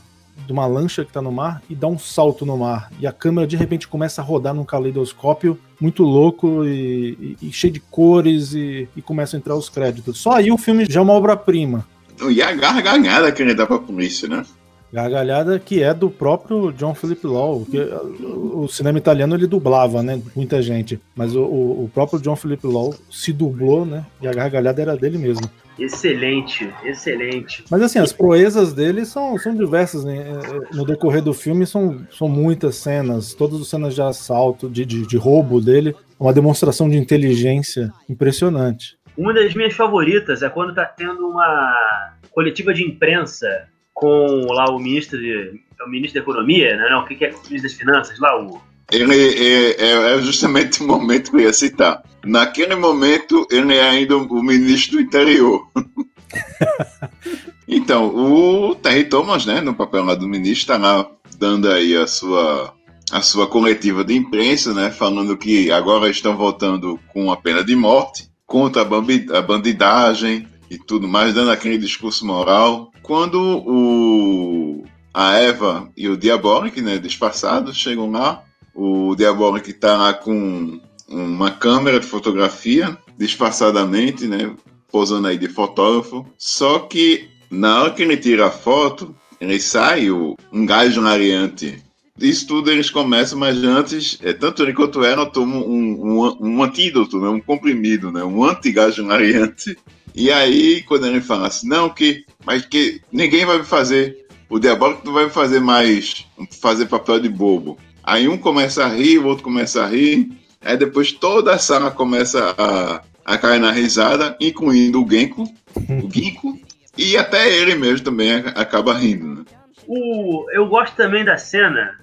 de uma lancha que tá no mar e dá um salto no mar. E a câmera de repente começa a rodar num caleidoscópio muito louco e, e, e cheio de cores e, e começa a entrar os créditos. Só aí o filme já é uma obra-prima. E a gargalhada que ele dá pra polícia, né? Gargalhada que é do próprio John Philip Law, que o cinema italiano ele dublava, né? Muita gente. Mas o, o próprio John Philip Law se dublou, né? E a gargalhada era dele mesmo. Excelente, excelente. Mas assim, as proezas dele são, são diversas, né? No decorrer do filme são, são muitas cenas, todas as cenas de assalto, de, de, de roubo dele, uma demonstração de inteligência impressionante. Uma das minhas favoritas é quando tá tendo uma coletiva de imprensa com lá o ministro de, o ministro da Economia, né? Não, o que é o ministro das Finanças lá, o ele é, é, é, justamente o momento que eu ia citar. Naquele momento, ele é ainda o ministro do interior. então, o Terry Thomas, né, no papel lá do ministro, está lá dando aí a sua, a sua coletiva de imprensa, né, falando que agora estão voltando com a pena de morte, contra a bandidagem e tudo mais, dando aquele discurso moral. Quando o, a Eva e o Diabolic, né, disfarçados, chegam lá, o Diabolic está lá com uma câmera de fotografia, disfarçadamente, né? Posando aí de fotógrafo. Só que na hora que ele tira a foto, ele sai um gás lariante. Isso tudo eles começam, mas antes, é, tanto ele quanto ela tomam um, um, um antídoto, né, um comprimido, né, um antigás lariante. E aí, quando ele fala assim, não, que, mas que ninguém vai me fazer, o diabólico não vai me fazer mais fazer papel de bobo. Aí um começa a rir, o outro começa a rir. Aí depois toda a sala começa a, a cair na risada, incluindo o Genko, o Ginko, e até ele mesmo também acaba rindo. Né? O, eu gosto também da cena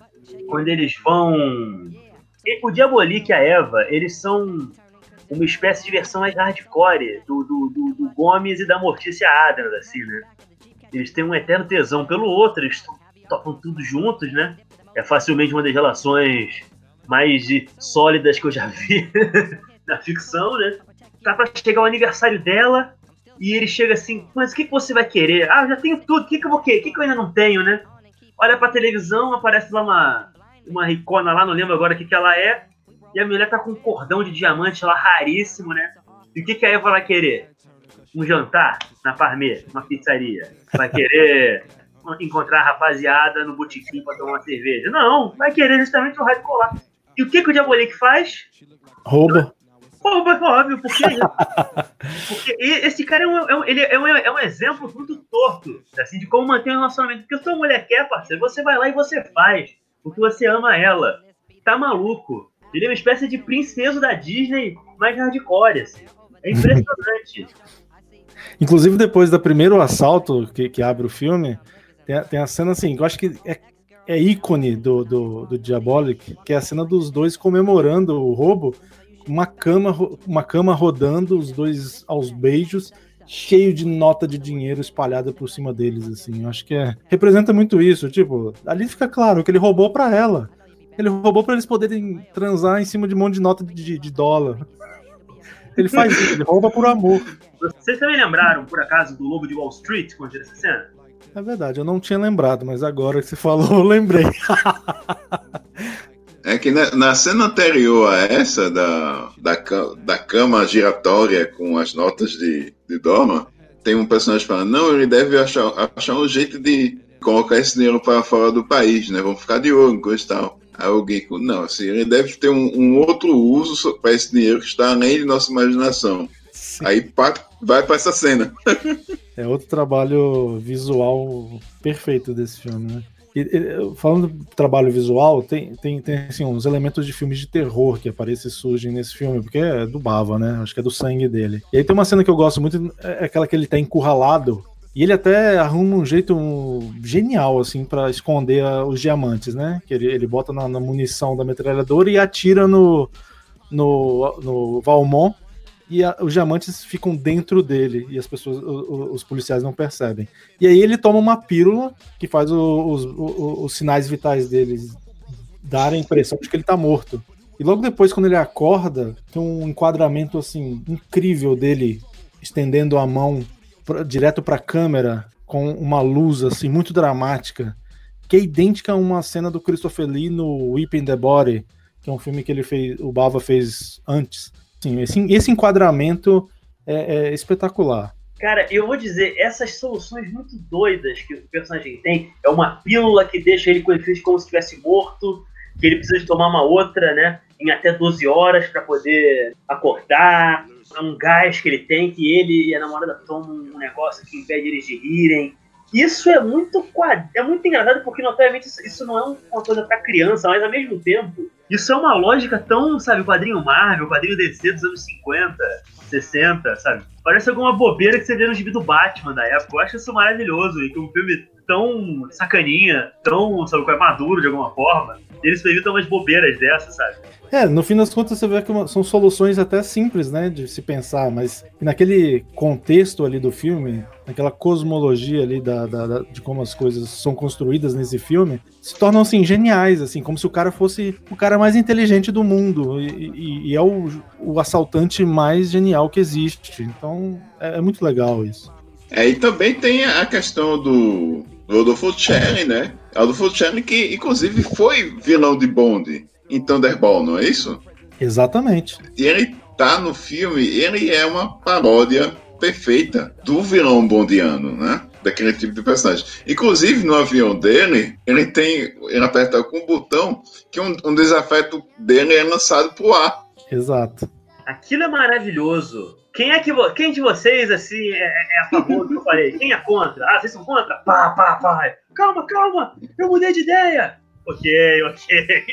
quando eles vão. O Diabolik e a Eva, eles são uma espécie de versão mais hardcore do, do, do, do Gomes e da Mortícia Adams, assim, né? Eles têm um eterno tesão pelo outro, eles tocam tudo juntos, né? é facilmente uma das relações mais sólidas que eu já vi na ficção, né? Tá pra chegar o aniversário dela e ele chega assim, mas o que, você vai querer? Ah, eu já tenho tudo, o que, que eu vou querer? O que, que eu ainda não tenho, né? Olha pra televisão, aparece lá uma, uma ricona lá, não lembro agora o que, que ela é, e a mulher tá com um cordão de diamante lá raríssimo, né? E o que, que a Eva vai querer? Um jantar na Parmê, uma pizzaria. Vai querer encontrar a rapaziada no botequim pra tomar uma cerveja. Não, vai querer justamente o raio colar. E o que, que o Diabolik faz? Rouba. Rouba, óbvio, porque, porque esse cara é um, é um, ele é, um, é um exemplo muito torto assim, de como manter um relacionamento. Porque se a mulher quer, parceiro, você vai lá e você faz. Porque você ama ela. Tá maluco. Ele é uma espécie de princeso da Disney mais hardcore, assim. É impressionante. Inclusive, depois do primeiro assalto que, que abre o filme, tem a, tem a cena assim, eu acho que é, é ícone do, do, do Diabolic, que é a cena dos dois comemorando o roubo, uma cama, uma cama rodando, os dois aos beijos, cheio de nota de dinheiro espalhada por cima deles, assim. Eu acho que é, representa muito isso. Tipo, ali fica claro que ele roubou para ela. Ele roubou para eles poderem transar em cima de um monte de nota de, de dólar. Ele faz isso, ele rouba por amor. Vocês também lembraram, por acaso, do Lobo de Wall Street quando essa cena? É verdade, eu não tinha lembrado, mas agora que você falou, eu lembrei. é que na, na, cena anterior a essa, da, da, da cama giratória com as notas de, de dólar, tem um personagem falando, não, ele deve achar, achar um jeito de colocar esse dinheiro para fora do país, né? Vamos ficar de olho, coisa e tal. Aí alguém, não, assim, ele deve ter um, um outro uso para esse dinheiro que está além de nossa imaginação. Sim. Aí pá, vai para essa cena. é outro trabalho visual perfeito desse filme, né? E, e, falando do trabalho visual, tem, tem, tem assim, uns elementos de filmes de terror que aparecem e surgem nesse filme, porque é do Bava, né? Acho que é do sangue dele. E aí tem uma cena que eu gosto muito, é aquela que ele tá encurralado e ele até arruma um jeito genial, assim, para esconder os diamantes, né? Que ele, ele bota na, na, munição da metralhadora e atira no, no, no Valmont e a, os diamantes ficam dentro dele e as pessoas, os, os, policiais não percebem. E aí ele toma uma pílula que faz o, os, os, sinais vitais dele darem a impressão de que ele tá morto. E logo depois, quando ele acorda, tem um enquadramento assim incrível dele estendendo a mão pra, direto para a câmera com uma luz assim muito dramática, que é idêntica a uma cena do Christopher Lee no Weeping the Body, que é um filme que ele fez, o Bava fez antes Sim, esse, esse enquadramento é, é espetacular. Cara, eu vou dizer, essas soluções muito doidas que o personagem tem, é uma pílula que deixa ele com efeito como se estivesse morto, que ele precisa de tomar uma outra, né, em até 12 horas para poder acordar, é um gás que ele tem, que ele e a namorada tomam um negócio que impede eles de rirem. Isso é muito é muito engraçado porque notoriamente isso, não é uma coisa para criança, mas ao mesmo tempo isso é uma lógica tão, sabe, quadrinho Marvel, quadrinho DC dos anos 50, 60, sabe? Parece alguma bobeira que você vê no gibi do Batman da época. Eu acho isso maravilhoso e que um filme tão sacaninha, tão, sabe, maduro de alguma forma, eles evitam umas bobeiras dessas, sabe? É, no fim das contas você vê que são soluções até simples, né, de se pensar, mas naquele contexto ali do filme, naquela cosmologia ali da, da, da, de como as coisas são construídas nesse filme, se tornam assim geniais, assim, como se o cara fosse o cara mais inteligente do mundo e, e, e é o, o assaltante mais genial que existe. Então é, é muito legal isso. É, e também tem a questão do, do Rodolfo Cherry, né? Rodolfo Cherry que inclusive foi vilão de Bond em Thunderball, não é isso? Exatamente. E ele tá no filme, ele é uma paródia perfeita do vilão bondiano, né? Daquele tipo de personagem. Inclusive, no avião dele, ele tem. Ele aperta com um botão que um, um desafeto dele é lançado pro ar. Exato. Aquilo é maravilhoso. Quem é que quem de vocês assim é, é a favor do que eu falei? Quem é contra? Ah, vocês são contra? Pá, pá, pá. Calma, calma. Eu mudei de ideia. Ok, ok.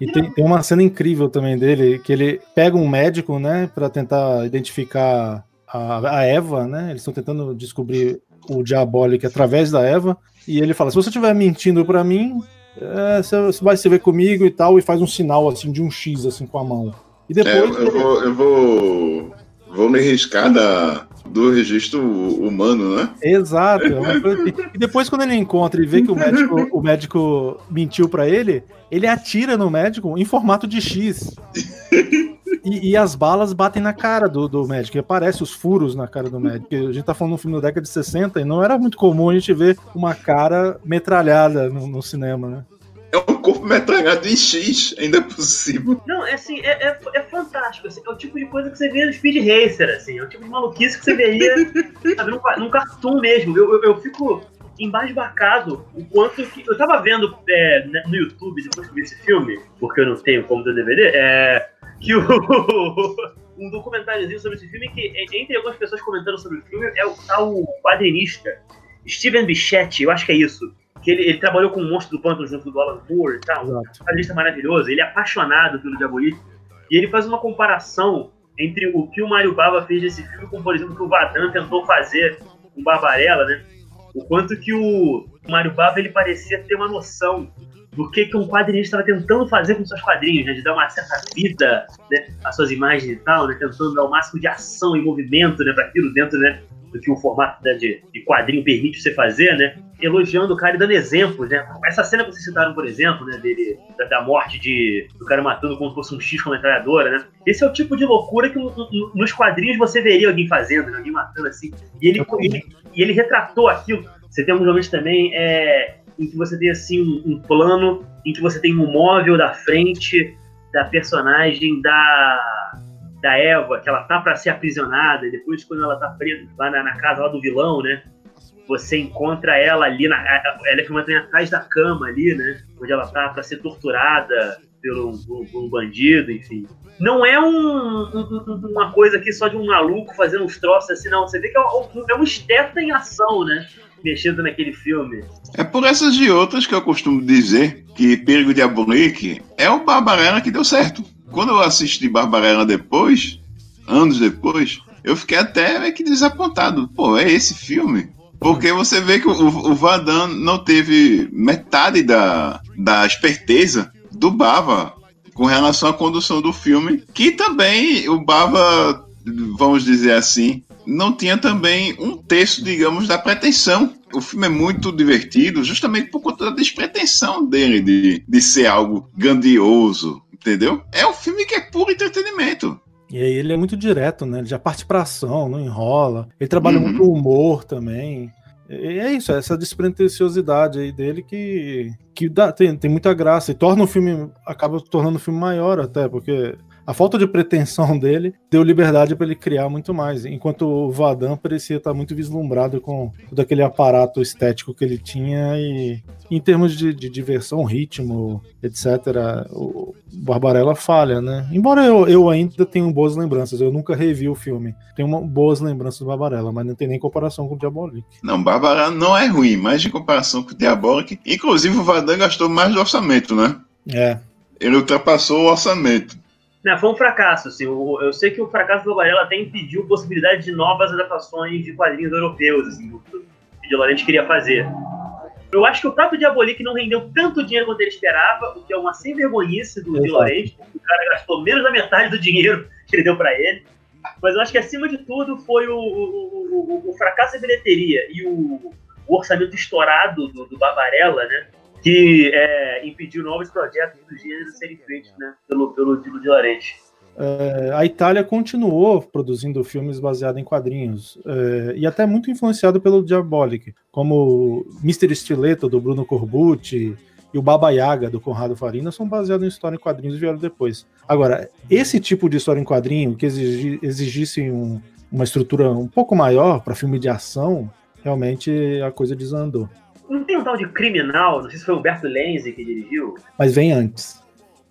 E tem, tem, uma cena incrível também dele, que ele pega um médico, né, para tentar identificar a, a, Eva, né? Eles estão tentando descobrir o Diabolic através da Eva. E ele fala: se você estiver mentindo para mim, é, você vai se ver comigo e tal, e faz um sinal assim de um X assim com a mão. E depois. É, eu, vou, eu vou. Vou me riscar da, do registro humano, né? Exato. É assim. e depois, quando ele encontra e vê que o médico, o médico mentiu para ele, ele atira no médico em formato de X. E, e, as balas batem na cara do, do médico, e aparece os furos na cara do médico. A gente tá falando de um filme da década de 60 e não era muito comum a gente ver uma cara metralhada no, no cinema, né? É um corpo metralhado em X, ainda é possível. Não, é assim, é, é, é fantástico. Assim, é o tipo de coisa que você vê no Speed Racer, assim. É o tipo de maluquice que você veria sabe, num, num cartoon mesmo. Eu, eu, eu fico embasbacado o quanto que. Eu tava vendo é, né, no YouTube, depois que vi esse filme, porque eu não tenho como ter DVD, é. Que o. um documentáriozinho sobre esse filme que, entre algumas pessoas comentando sobre o filme, é o tal quadrinista Steven Bichetti, eu acho que é isso que ele, ele, trabalhou com o Monstro do Pântano junto do Alan Moore e tal. Um lista maravilhoso. Ele é apaixonado pelo Diabolik. E ele faz uma comparação entre o que o Mario Bava fez nesse filme com, por exemplo, o que o Vadan tentou fazer com Barbarella, né? O quanto que o Mario Bava ele parecia ter uma noção do que, que um quadrinista estava tentando fazer com seus quadrinhos, né? De dar uma certa vida né, às suas imagens e tal, né? Tentando dar o máximo de ação e movimento né, para aquilo dentro né, do que o formato né, de, de, quadrinho permite você fazer, né? Elogiando o cara e dando exemplos, né? Essa cena que vocês citaram, por exemplo, né? Dele, da, da morte de, do cara matando como se fosse um X com metralhadora, né? Esse é o tipo de loucura que nos quadrinhos você veria alguém fazendo, né? alguém matando assim. E ele, ele, e ele retratou aquilo. Você tem um momento também é, em que você tem assim um, um plano em que você tem um móvel da frente da personagem da da Eva, que ela tá para ser aprisionada, e depois quando ela tá presa lá na, na, casa lá do vilão, né? Você encontra ela ali, na, ela é filmada atrás da cama ali, né? Onde ela tá para ser torturada pelo um, um, bandido, enfim. Não é um, um, uma coisa aqui só de um maluco fazendo uns troços assim, não. Você vê que é um, é um esteta em ação, né? Mexido naquele filme. É por essas e outras que eu costumo dizer que Perigo Diabolique é o Barbarella que deu certo. Quando eu assisti Barbarella depois, anos depois, eu fiquei até meio que desapontado. Pô, é esse filme? Porque você vê que o, o Vadan não teve metade da, da esperteza do Bava com relação à condução do filme, que também o Bava, vamos dizer assim, não tinha também um terço, digamos, da pretensão. O filme é muito divertido justamente por conta da despretensão dele de, de ser algo grandioso, entendeu? É um filme que é puro entretenimento. E aí ele é muito direto, né? Ele já parte pra ação, não enrola. Ele trabalha uhum. muito o humor também. E é isso, é essa despretensiosidade aí dele que, que dá, tem, tem muita graça e torna o filme, acaba tornando o filme maior até, porque a falta de pretensão dele deu liberdade para ele criar muito mais, enquanto o Vadan parecia estar muito vislumbrado com todo aquele aparato estético que ele tinha e em termos de, de diversão, ritmo, etc, o Barbarella falha, né? Embora eu, eu ainda tenha boas lembranças, eu nunca revi o filme. Tenho uma, boas lembranças do Barbarella, mas não tem nem comparação com o Diabolic. Não, Barbarella não é ruim, mas de comparação com o Diabolic, inclusive o Vadan gastou mais do orçamento, né? É. Ele ultrapassou o orçamento. Não, foi um fracasso. Assim, eu, eu sei que o fracasso do Varela até impediu a possibilidade de novas adaptações de quadrinhos europeus, assim, o que o Laurenti queria fazer. Eu acho que o próprio Diabolik não rendeu tanto dinheiro quanto ele esperava, o que é uma sem vergonhice do Di Laurenti, porque o cara gastou menos da metade do dinheiro que ele deu para ele. Mas eu acho que acima de tudo foi o, o, o, o fracasso da bilheteria e o, orçamento estourado do, do Barbarella, né? Que é, impediu novos projetos do gênero serem feitos né, pelo, pelo Dilo de Laurenti. É, a Itália continuou produzindo filmes baseados em quadrinhos é, e até muito influenciado pelo Diabolic, como Mr. Stiletto do Bruno Corbucci e o Baba Yaga do Conrado Farina são baseados em história em quadrinhos e vieram depois. Agora, esse tipo de história em quadrinho que exigi, exigisse um, uma estrutura um pouco maior para filme de ação, realmente a coisa desandou. Não tem um tal de criminal, não sei se foi o Humberto Lenzi que dirigiu. Mas vem antes.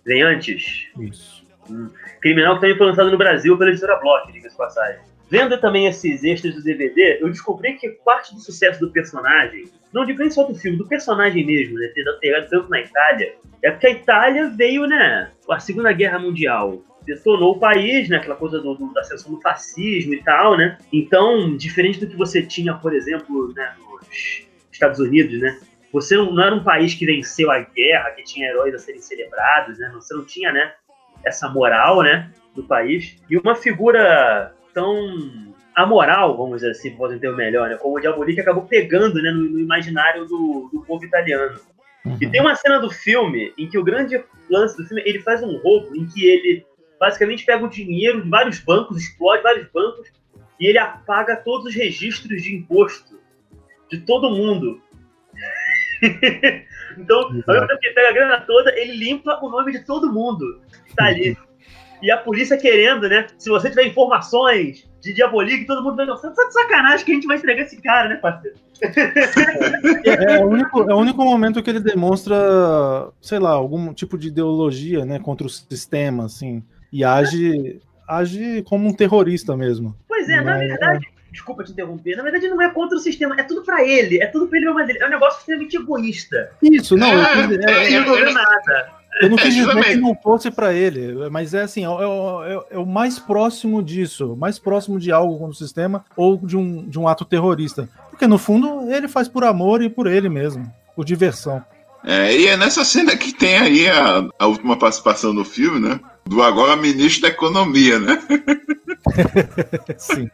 Vem antes? Isso. Hum. Criminal que também foi lançado no Brasil pela editora Block, diga-se passagem. Vendo também esses extras do DVD, eu descobri que parte do sucesso do personagem, não digo nem só do filme, do personagem mesmo, né, ter pegado tanto na Itália, é porque a Itália veio, né, a Segunda Guerra Mundial, detonou o país, né, aquela coisa do, do, da ascensão do fascismo e tal, né, então, diferente do que você tinha, por exemplo, né, nos Estados Unidos, né? Você não era um país que venceu a guerra, que tinha heróis a serem celebrados, né? Você não tinha, né? Essa moral, né? Do país. E uma figura tão amoral, vamos dizer assim, podem ter o melhor, né? Como o Diabolique acabou pegando, né? No, no imaginário do, do povo italiano. Uhum. E tem uma cena do filme em que o grande lance do filme, ele faz um roubo em que ele basicamente pega o dinheiro de vários bancos, explode vários bancos e ele apaga todos os registros de imposto de todo mundo. então, ao mesmo tempo que ele pega a grana toda, ele limpa o nome de todo mundo que tá ali. E a polícia querendo, né? Se você tiver informações de Diabolique, todo mundo vai tá de sacanagem que a gente vai entregar esse cara, né, parceiro? É, é, o único, é o único momento que ele demonstra, sei lá, algum tipo de ideologia, né, contra o sistema, assim, e age, age como um terrorista mesmo. Pois é, na verdade, Desculpa te interromper. Na verdade, não é contra o sistema, é tudo pra ele. É tudo pra ele mesmo. É um negócio extremamente egoísta. Isso, não. É, eu, é, é, não é, nada. Eu não quis dizer que não fosse para ele, mas é assim, é, é, é, o mais próximo disso, mais próximo de algo contra o sistema ou de um, de um ato terrorista. Porque no fundo ele faz por amor e por ele mesmo, por diversão. É, e é nessa cena que tem aí a, a última participação do filme, né? Do agora ministro da Economia, né? Sim.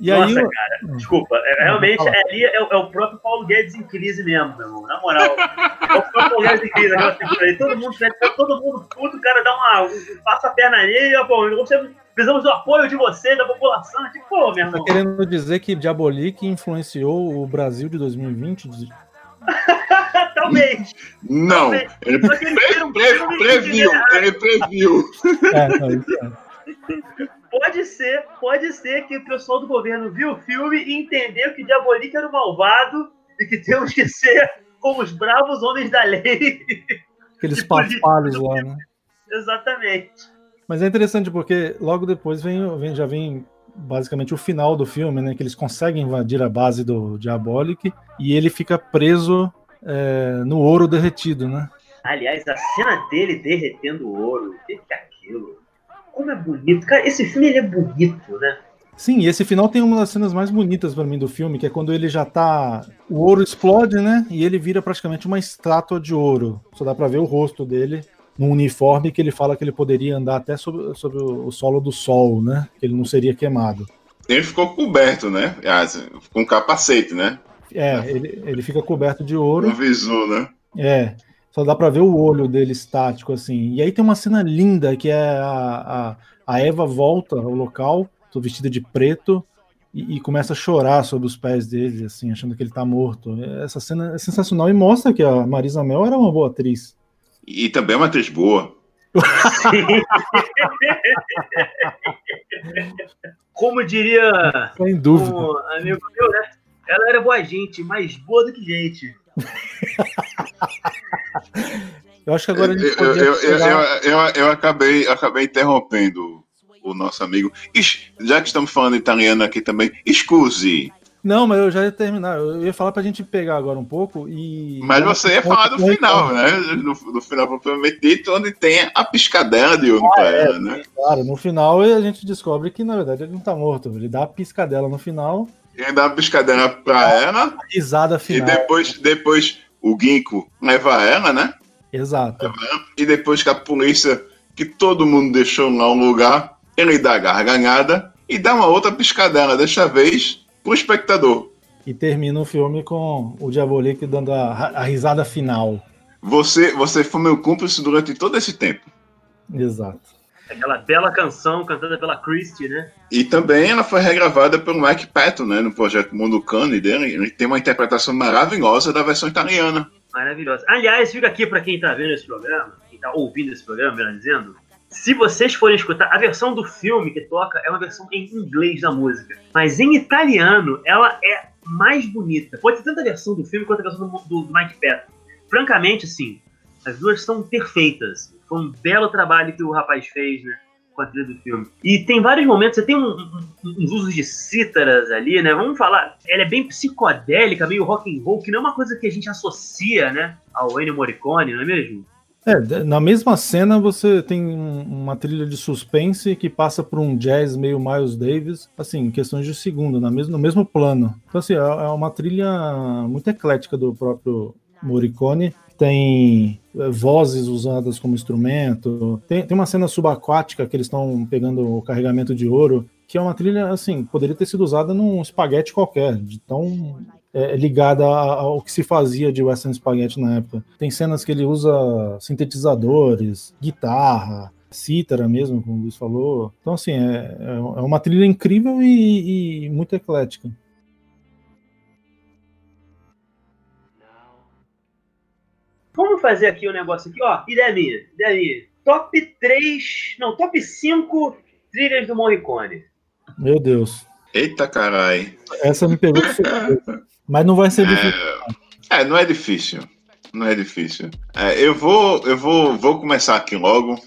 E Nossa, aí, cara, hum. desculpa. É, realmente, é, ali é, é, o próprio Paulo Guedes em crise mesmo, meu irmão. Na moral. é o próprio Paulo Guedes em crise, aquela figura aí. Todo mundo, todo mundo puto, o cara dá uma. Um, passa a perna ali, ó, pô, você, precisamos do apoio de você, da população. Tipo, pô, meu irmão. Tá querendo dizer que Diabolik influenciou o Brasil de 2020? Talvez. Não. Talvez. Ele, pre pre pre previu. Ele previu. É, não, isso é. Pode ser, pode ser que o pessoal do governo viu o filme e entendeu que Diabolique era o malvado e que temos que ser como os bravos homens da lei. Aqueles paspalhos lá, né? Exatamente. Mas é interessante porque logo depois vem, vem já vem basicamente o final do filme, né? Que eles conseguem invadir a base do Diabolic e ele fica preso é, no ouro derretido, né? Aliás, a cena dele derretendo o ouro, o que é aquilo? Como é bonito. Cara, esse filme ele é bonito, né? Sim, e esse final tem uma das cenas mais bonitas para mim do filme, que é quando ele já tá. O ouro explode, né? E ele vira praticamente uma estátua de ouro. Só dá pra ver o rosto dele num uniforme que ele fala que ele poderia andar até sobre, sobre o solo do sol, né? Que ele não seria queimado. Ele ficou coberto, né? Com capacete, né? É, ele, ele fica coberto de ouro. Um visu, né? É. Só dá pra ver o olho dele estático, assim. E aí tem uma cena linda que é a, a, a Eva volta ao local, vestida de preto, e, e, começa a chorar sobre os pés dele, assim, achando que ele tá morto. Essa cena é sensacional e mostra que a Marisa Mel era uma boa atriz. E também é uma atriz boa. Como diria Sem dúvida. um amigo meu, né? Ela era boa gente, mais boa do que gente. Eu acho que agora eu, eu, eu, eu, eu, acabei, acabei interrompendo o nosso amigo. Já que estamos falando italiano aqui também, scusi. Não, mas eu já ia terminar. Eu ia falar pra gente pegar agora um pouco e. Mas você ia falar do final, né? No, no final propriamente dito, onde tem a piscadela de ouro ah, é, ela, né? Claro, no final a gente descobre que na verdade ele não tá morto. Ele dá a piscadela no final. Ele dá a piscadela pra ela. A risada final. E depois, depois o Ginkgo leva ela, né? Exato. E depois que a polícia, que todo mundo deixou lá um lugar, ele dá a garganhada e dá uma outra piscadela, desta vez pro espectador. E termina o filme com o Diabolik dando a, a risada final. Você, você foi meu cúmplice durante todo esse tempo. Exato. Aquela bela canção cantada pela Christie, né? E também ela foi regravada pelo Mike Patton, né? No projeto Mundo Cane dele. Ele tem uma interpretação maravilhosa da versão italiana. Maravilhosa. Aliás, fica aqui para quem tá vendo esse programa, quem tá ouvindo esse programa, melhor dizendo. Se vocês forem escutar, a versão do filme que toca é uma versão em inglês da música. Mas em italiano, ela é mais bonita. Pode ter tanto a versão do filme quanto a versão do, do Mike Patton. Francamente, assim, as duas são perfeitas. Foi um belo trabalho que o rapaz fez, né? Com a trilha do filme. E tem vários momentos, você tem um, um, uns usos de cítaras ali, né? Vamos falar, ela é bem psicodélica, meio rock and roll, que não é uma coisa que a gente associa, né? Ao Ennio Morricone, não é mesmo? É, na mesma cena você tem uma trilha de suspense que passa por um jazz meio Miles Davis, assim, em questões de segundo, na mesmo, no mesmo plano. Então, assim, é, é uma trilha muito eclética do próprio Morricone, tem é, vozes usadas como instrumento. Tem, tem uma cena subaquática que eles estão pegando o carregamento de ouro, que é uma trilha, assim, poderia ter sido usada num espaguete qualquer, de tão é, ligada ao que se fazia de Western Spaghetti na época. Tem cenas que ele usa sintetizadores, guitarra, cítara mesmo, como o Luiz falou. Então, assim, é, é uma trilha incrível e, e muito eclética. Vamos fazer aqui um negócio aqui, ó. Ideia minha, ideia minha. Top 3, não, top 5 trilhas do Morricone. Meu Deus. Eita carai. Essa me pegou Mas não vai ser é, difícil. É, não é difícil. Não é difícil. É, eu vou, eu vou, vou começar aqui logo.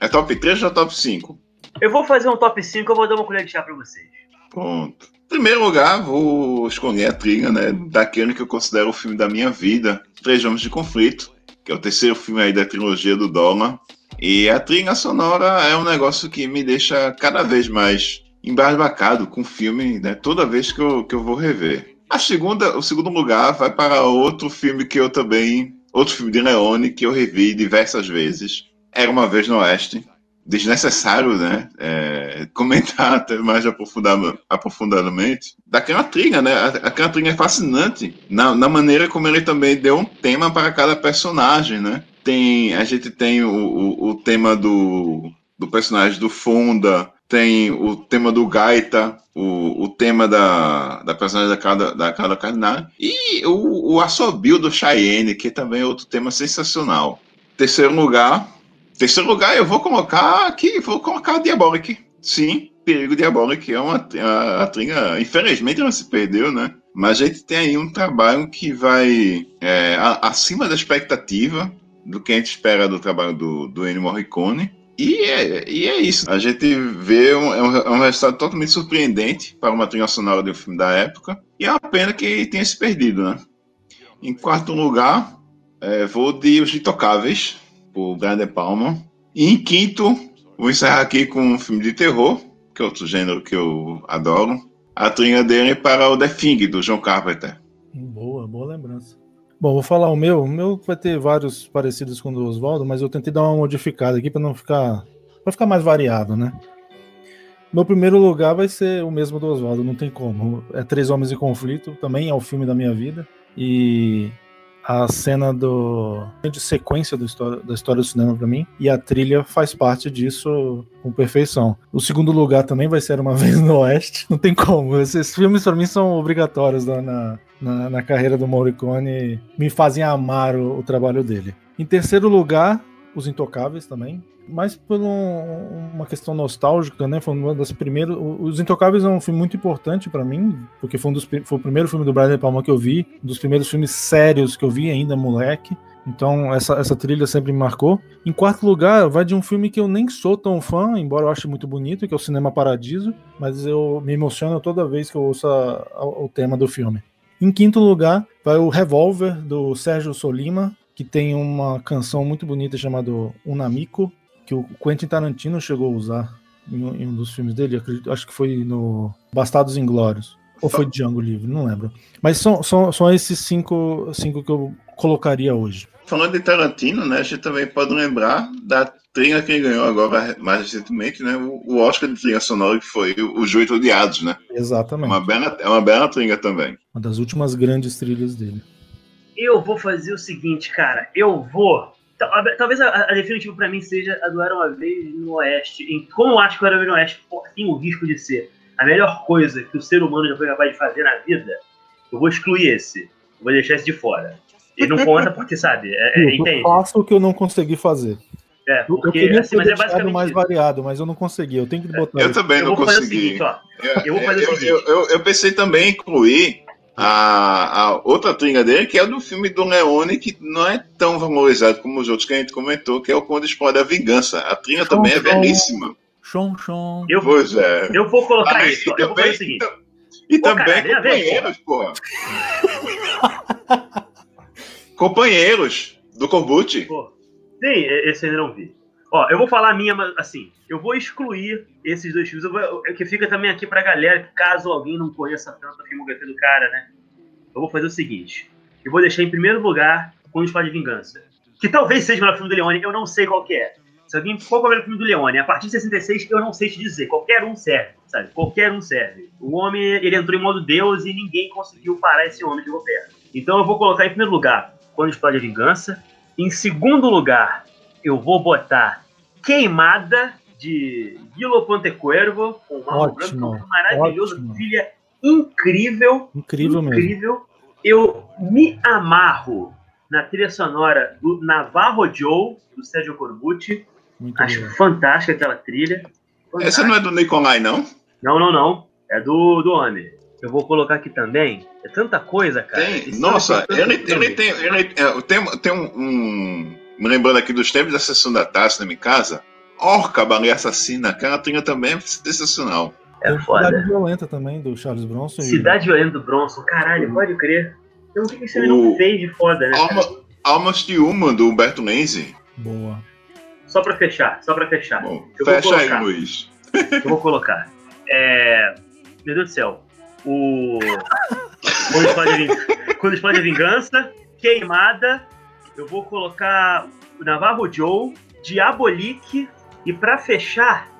É top 3 ou top 5? Eu vou fazer um top 5, eu vou dar uma colher de chá pra vocês. Pronto. Em primeiro lugar, vou escolher a trilha, né? Daquele que eu considero o filme da minha vida, Três Homens de Conflito que é o terceiro filme aí da trilogia do Dólar. E a trilha sonora é um negócio que me deixa cada vez mais embasbacado com o filme, né? Toda vez que eu, que eu vou rever. A segunda, o segundo lugar vai para outro filme que eu também, outro filme de Leone que eu revi diversas vezes. Era uma vez no Oeste, desnecessário, né? É, comentar até mais aprofundadamente daquela trilha, né? Aquela trilha é fascinante na, na, maneira como ele também deu um tema para cada personagem, né? Tem, a gente tem o, o, o tema do, do personagem do Fonda, tem o tema do Gaita, o, o tema da, da personagem da Carla, da Carla Cardinale, e o, o assobio do Cheyenne, que também é outro tema sensacional. Terceiro lugar, Terceiro lugar, eu vou colocar aqui, vou colocar Diabolic. Sim, Perigo Diabolic é uma a, a trilha, infelizmente ela se perdeu, né? Mas a gente tem aí um trabalho que vai é, acima da expectativa do que a gente espera do trabalho do, do Ennio Morricone. E é, e é isso. A gente vê um, é um, é um resultado totalmente surpreendente para uma trilha sonora de um filme da época. E é uma pena que tenha se perdido, né? Em quarto lugar, é, vou de Os Intocáveis, por Brian De Palma. E em quinto, vou encerrar aqui com um filme de terror, que é outro gênero que eu adoro. A trilha dele para o The Thing, do John Carpenter. Boa, boa lembrança. Bom, vou falar o meu. O meu vai ter vários parecidos com o do Oswaldo, mas eu tentei dar uma modificada aqui para não ficar. para ficar mais variado, né? Meu primeiro lugar vai ser o mesmo do Oswaldo, não tem como. É Três Homens em Conflito, também é o filme da minha vida. E a cena do de sequência do história, da história do cinema para mim e a trilha faz parte disso com perfeição. O segundo lugar também vai ser uma vez no Oeste. Não tem como. Esses filmes para mim são obrigatórios na, na, na, carreira do Morricone, me fazem amar o, o trabalho dele. Em terceiro lugar, Os Intocáveis também mais por um, uma questão nostálgica, né? Foi uma das primeiras. Os Intocáveis é um filme muito importante para mim, porque foi, um dos, foi o primeiro filme do Brian De Palma que eu vi, um dos primeiros filmes sérios que eu vi ainda moleque. Então essa, essa trilha sempre me marcou. Em quarto lugar, vai de um filme que eu nem sou tão fã, embora eu ache muito bonito, que é o Cinema Paradiso, mas eu me emociono toda vez que eu ouço a, a, o tema do filme. Em quinto lugar, vai o Revolver, do Sérgio Solima, que tem uma canção muito bonita chamada Unamico, que o Quentin Tarantino chegou a usar em, em um dos filmes dele, acredito, acho que foi no Bastardos Inglórios. Ou foi Django Livre, não lembro. Mas são, são, são esses cinco, cinco que eu colocaria hoje. Falando de Tarantino, né, a gente também pode lembrar da trilha que ele ganhou agora, mais recentemente, né, o Oscar de trilha sonora, que foi Os Oito Odiados, né? Exatamente. Uma bela, é uma bela trilha também. Uma das últimas grandes trilhas dele. Eu vou fazer o seguinte, cara. Eu vou Talvez a, a definitiva para mim seja a do Era Uma Vez no Oeste. Em, como eu acho que o Era Uma Vez no Oeste tem o risco de ser a melhor coisa que o ser humano já foi capaz de fazer na vida, eu vou excluir esse. vou deixar esse de fora. Ele não conta porque, sabe, é, é, entende? Eu faço o que eu não consegui fazer. É, porque, eu queria assim, mas é basicamente mais variado, mas eu não consegui. Eu tenho que botar. Eu também não consegui. eu vou fazer o seguinte. Eu, eu, eu pensei também em incluir a, a, outra trilha dele, que é do filme do Leone, que não é tão valorizado como os outros que a gente comentou, que é o Quando Explode a Vingança. A trilha chon, também é belíssima. Chon, chon. Eu, pois é. Eu vou colocar ah, isso. Eu vou fazer o seguinte. E, Pô, também cara, companheiros, porra. companheiros do Corbucci. Pô, sim, esse ainda não vi. Ó, eu vou falar a minha, assim, eu vou excluir esses dois filmes. Eu vou, que fica também aqui pra galera, caso alguém não conheça tanto a filmografia do cara, né? Eu vou fazer o seguinte: eu vou deixar em primeiro lugar Quando Fala de Vingança. Que talvez seja o melhor filme do Leone, eu não sei qual que é. Se alguém qual é o melhor filme do Leone, a partir de 66 eu não sei te dizer. Qualquer um serve, sabe? Qualquer um serve. O homem, ele entrou em modo Deus e ninguém conseguiu parar esse homem de governo. Então eu vou colocar em primeiro lugar Quando a Vingança. Em segundo lugar, eu vou botar Queimada de Guilo Pontecuervo, com um ótimo, maravilhoso, ótimo. trilha incrível. Incrível, incrível. Mesmo. Eu me amarro na trilha sonora do Navarro Joe, do Sérgio Corbucci. Muito Acho bem. fantástica aquela trilha. Fantástica. Essa não é do Nicolai, não? Não, não, não. É do, do homem. Eu vou colocar aqui também. É tanta coisa, cara. Tem, nossa, ele, ele, tem, ele é, tem, tem um, um me lembrando aqui dos tempos da sessão da taça na minha casa, Orca, Baleia Assassina, aquela trilha também é sensacional. É foda. Cidade Violenta também, do Charles Bronson. Cidade e... Violenta do Bronson, caralho, pode crer. Eu não sei o que esse o... não fez de foda, né? Alma, Almas de Uma, do Humberto Lenzi. Boa. Só pra fechar, só pra fechar. Bom, fecha aí, Luiz. Eu vou colocar. É... Meu Deus do céu. O. Quando explode, Quando explode a vingança, queimada eu vou colocar o Navarro Joe, Diabolique e para fechar,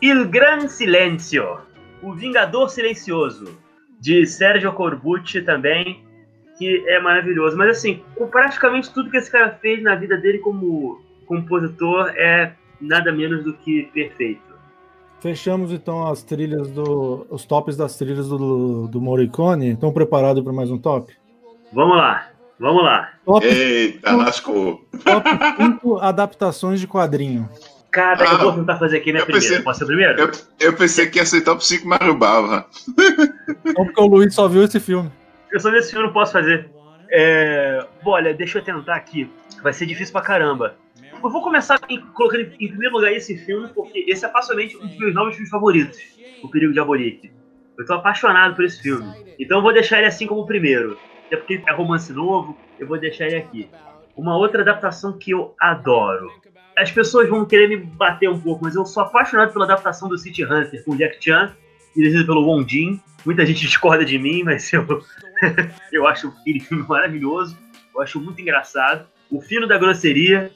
Il Gran Silêncio, o Vingador Silencioso, de Sérgio Corbucci também, que é maravilhoso. Mas assim, com praticamente tudo que esse cara fez na vida dele como compositor é nada menos do que perfeito. Fechamos então as trilhas do. os tops das trilhas do, do Morricone. Estão preparados para mais um top? Vamos lá. Vamos lá. Top Eita, lascou. Top 5 adaptações de quadrinho. Cara, ah, eu vou tentar fazer aqui, né, primeiro. Pensei, Posso ser primeiro? Eu, eu, pensei que ia ser top 5 Mario Bava. Não, porque o Luiz só viu esse filme. Eu só vi esse filme, não posso fazer. É... Bom, olha, deixa eu tentar aqui. Vai ser difícil pra caramba. eu vou começar em, colocando em primeiro lugar esse filme, porque esse é facilmente um dos meus novos filmes favoritos, O Perigo Diabolique. Eu tô apaixonado por esse filme. Então eu vou deixar ele assim como o primeiro. Até porque é romance novo, eu vou deixar ele aqui. Uma outra adaptação que eu adoro. As pessoas vão querer me bater um pouco, mas eu sou apaixonado pela adaptação do City Hunter com Jack Chan, dirigido pelo Wong Jin. Muita gente discorda de mim, mas eu, eu acho aquele filme maravilhoso. Eu acho muito engraçado. O Fino da Grosseria.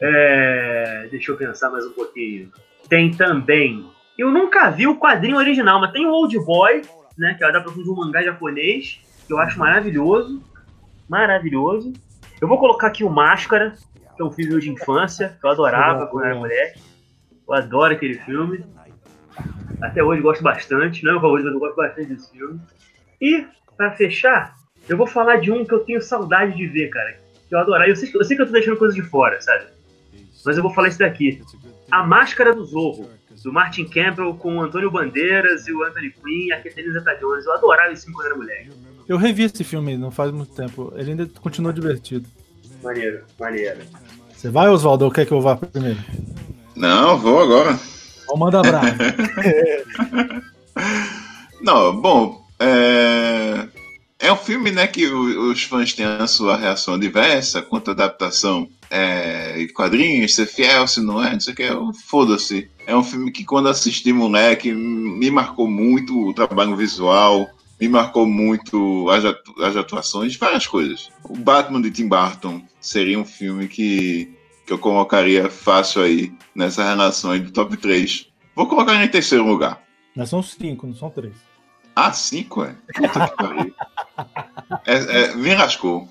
É... Deixa eu pensar mais um pouquinho. Tem também. Eu nunca vi o quadrinho original, mas tem o Old Boy, né? Que é a adaptação de um mangá japonês, que eu acho maravilhoso. Maravilhoso. Eu vou colocar aqui o Máscara, que é um filme de infância, que eu adorava quando era moleque. Eu adoro aquele filme. Até hoje gosto bastante, não é o favorito, mas eu gosto bastante desse filme. E, para fechar, eu vou falar de um que eu tenho saudade de ver, cara. Que eu adorar. Eu sei, eu sei que eu tô deixando coisas de fora, sabe? Mas eu vou falar isso daqui. A Máscara do Zorro, do Martin Campbell com o Antônio Bandeiras e o Anthony Quinn e a Catherine Zeta-Jones. Eu adorava esse filme quando era mulher. Eu revi esse filme não faz muito tempo. Ele ainda continua divertido. Maneiro, maneiro. Você vai, Oswaldo, ou quer que eu vá primeiro? Não, vou agora. Vamos manda bravo. não, bom, é... é um filme né, que os fãs têm a sua reação diversa quanto à adaptação é, quadrinhos, ser fiel, se não é, não sei o que, foda-se. É um filme que quando assisti moleque me marcou muito o trabalho visual, me marcou muito as, as atuações, várias coisas. O Batman de Tim Burton seria um filme que, que eu colocaria fácil aí nessa relação aí do top 3. Vou colocar ele em terceiro lugar. Mas são cinco, não são três. Ah, cinco, é? Puta que pariu. É, é, me rascou.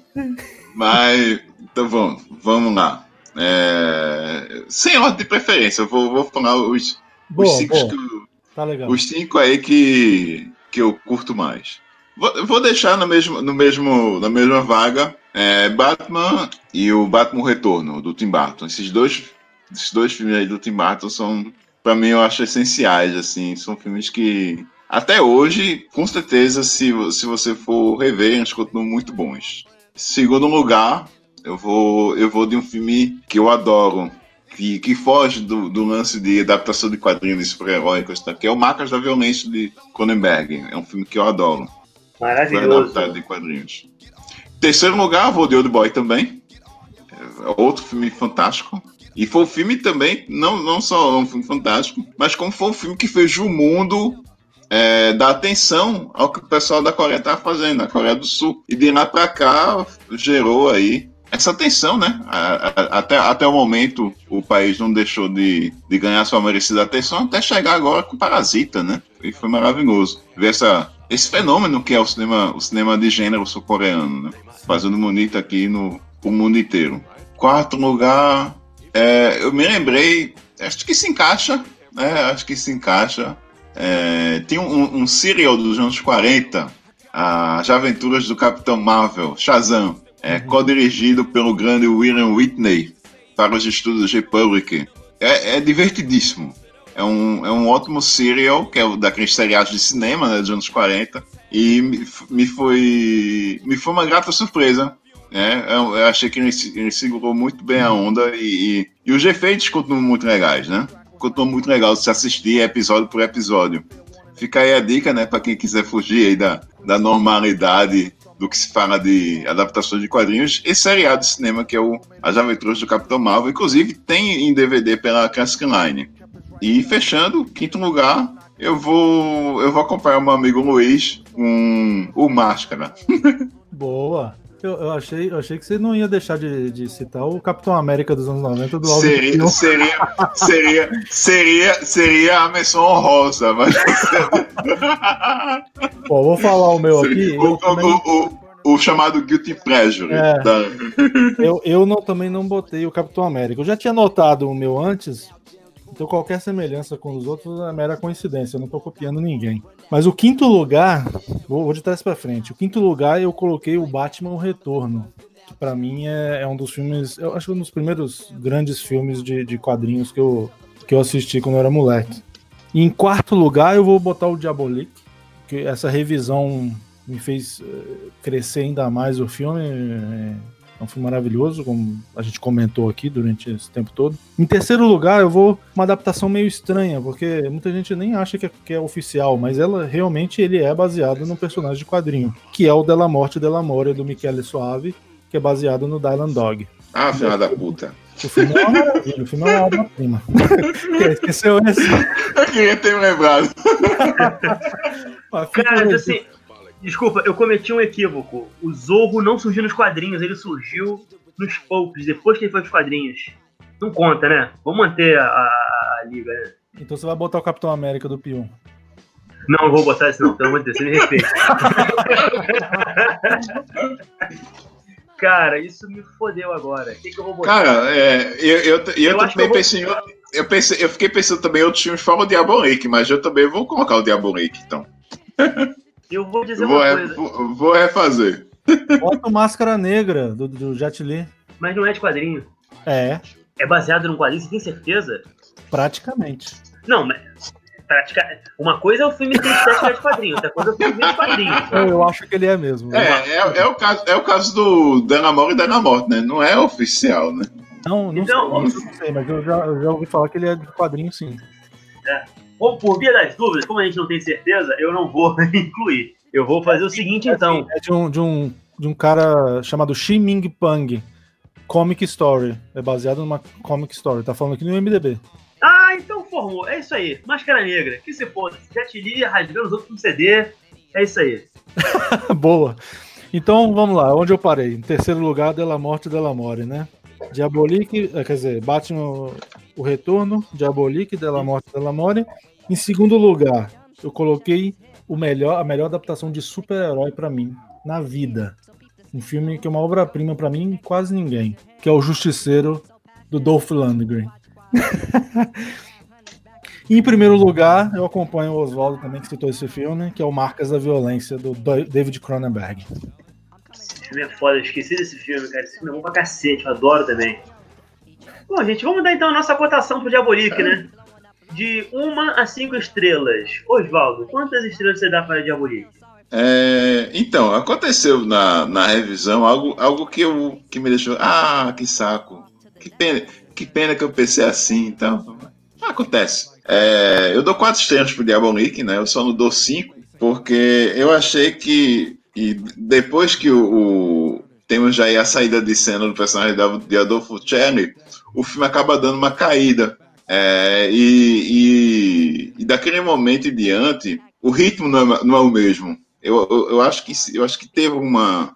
Mas, então vamos, vamos lá. É, sem ordem de preferência, eu vou, vou falar os, boa, os cinco boa. Que, tá legal. Os cinco aí que, que eu curto mais. Vou, vou deixar no mesmo, no mesmo, na mesma vaga é, Batman e o Batman Retorno, do Tim Burton. Esses dois, esses dois filmes aí do Tim Burton são, para mim, eu acho essenciais. assim São filmes que, até hoje, com certeza, se, se você for rever, eles continuam muito bons. Segundo lugar, eu vou, eu vou de um filme que eu adoro, que, que foge do, do, lance de adaptação de quadrinhos super-heróicos, tá? que é o Marcas da Violência de Cronenberg. É um filme que eu adoro. Maravilhoso. Foi de quadrinhos. Terceiro lugar, vou de Old Boy também. É outro filme fantástico. E foi um filme também, não, não só um filme fantástico, mas como foi um filme que fez o mundo é, dar atenção ao que o pessoal da Coreia estava fazendo, na Coreia do Sul. E de lá para cá gerou aí essa tensão, né? Até, até o momento, o país não deixou de, de ganhar sua merecida atenção até chegar agora com Parasita, né? E foi maravilhoso ver essa, esse fenômeno que é o cinema, o cinema de gênero sul-coreano, né? Fazendo bonito aqui no, no mundo inteiro. Quarto lugar, é, eu me lembrei, acho que se encaixa, né? Acho que se encaixa. É, tem um, um serial dos anos 40, As Aventuras do Capitão Marvel, Shazam é uhum. co-dirigido pelo grande William Whitney para os estudos Republic. É, é divertidíssimo. É um, é um ótimo serial, que é o daqueles seriados de cinema né, dos anos 40. E me, me, foi, me foi uma grata surpresa. Né? Eu, eu achei que ele, ele, segurou muito bem a onda e, e, e os efeitos continuam muito legais, né? Continuam muito legal se assistir episódio por episódio. Fica aí a dica, né, para quem quiser fugir da, da normalidade do que se fala de adaptações de quadrinhos e seriado de cinema, que é o As Aventuras do Capitão Marvel. Inclusive, tem em DVD pela Classic Line. E fechando, quinto lugar, eu vou eu vou acompanhar meu amigo Luiz com o Máscara. Boa. Eu, eu, achei, eu achei que você não ia deixar de, de citar o Capitão América dos anos 90 do seria, seria, seria, seria, seria a menção honrosa, mas. Bom, vou falar o meu aqui. O, também... o, o, o, chamado Guilty Pleasure. É, tá? eu eu não, também não botei o Capitão América. Eu já tinha notado o meu antes, então qualquer semelhança com os outros é mera coincidência, eu não tô copiando ninguém. Mas o quinto lugar, vou, vou de trás para frente. O quinto lugar eu coloquei o Batman o Retorno, que para mim é, é, um dos filmes, eu acho que um dos primeiros grandes filmes de, de quadrinhos que eu, que eu assisti quando eu era moleque. E em quarto lugar eu vou botar o Diabolik, que essa revisão me fez uh, crescer ainda mais o filme. É, É um filme maravilhoso, como a gente comentou aqui durante esse tempo todo. Em terceiro lugar, eu vou uma adaptação meio estranha, porque muita gente nem acha que é, que é oficial, mas ela realmente ele é baseado num personagem de quadrinho, que é o Della Morte Della More do Michele Suave, que é baseado no Dylan Dog. Ah, filha da puta. O filme é uma maravilha, o filme é uma obra-prima. Esqueceu esse? Eu queria ter me lembrado. Cara, assim, desculpa, eu cometi um equívoco. O Zorro não surgiu nos quadrinhos, ele surgiu nos poucos, depois que ele foi pros quadrinhos. Não conta, né? Vamos manter a, a, a liga, né? Então você vai botar o Capitão América do Pion. Não, não vou botar isso não, pelo amor de Deus, você me respeita. Cara, isso me fodeu agora. O que, que eu vou botar? Cara, é, eu, eu, eu, Eu também eu vou- pensei em outro- eu, pensei, eu fiquei pensando também em outros filmes fora o Diabolique, mas eu também vou colocar o Diabolique, então. Eu vou dizer Eu vou, uma re- coisa, vou, vou refazer. Bota o Máscara Negra do, do Jet Li. mas não é de quadrinho. É, É baseado num quadrinho, você tem certeza? praticamente. Não, mas. Pratica... Uma coisa é o filme ter estética de quadrinho, outra coisa é o filme de quadrinho. Eu, eu acho que ele é mesmo. É, é, é o caso, é o caso do Dana Morte e Dana Morte, né? Não é oficial, né? Não, não, Então, sei, não sei, mas eu já, eu já ouvi falar que ele é de quadrinho, sim. Bom, por via das dúvidas, como a gente não tem certeza, eu não vou incluir. Eu vou fazer o seguinte, então. É de um, de um, de um cara chamado Xi Ming Pang. Comic Story. É baseado numa Comic Story. Tá falando aqui no MDB. Ah, então formou. É isso aí. Máscara Negra. Que se foda. Jet Li rasgando os outros no CD. É isso aí. Boa. Então, vamos lá. Onde eu parei? Em terceiro lugar, Della Morte e Della More, né? Diabolique, eh, quer dizer, Batman o, Retorno, Diabolique, Della Morte Della More. Em segundo lugar, eu coloquei o melhor, a melhor adaptação de super-herói pra mim, na vida. Um filme que é uma obra-prima pra mim, quase ninguém, que é O Justiceiro, do Dolph Lundgren. Em primeiro lugar, eu acompanho o Oswaldo também, que citou esse filme, que é o Marcas da Violência, do Da- David Cronenberg. Esse filme é foda. Eu esqueci desse filme, cara. Esse filme é bom pra cacete. Eu adoro também. Bom, gente, vamos dar então a nossa cotação pro Diabolique, né? De uma a cinco estrelas. Osvaldo, quantas estrelas você dá para Diabolique? É, então, aconteceu na, na revisão algo, algo que, eu, que me deixou. Ah, que saco. Que pena, que pena que eu pensei assim. Então, acontece. É, eu dou quatro estrelas pro Diabolique, né? Eu só não dou cinco, porque eu achei que. E depois que o, o- temos já aí a saída de cena do personagem de Adolfo Celli, o filme acaba dando uma caída. É, e, e- e daquele momento em diante, o ritmo não é, não é o mesmo. Eu, eu, eu acho que, eu acho que teve uma,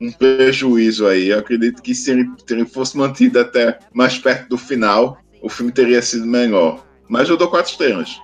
um prejuízo aí. Eu acredito que se ele, se ele fosse mantido até mais perto do final, o filme teria sido melhor. Mas eu dou quatro estrelas.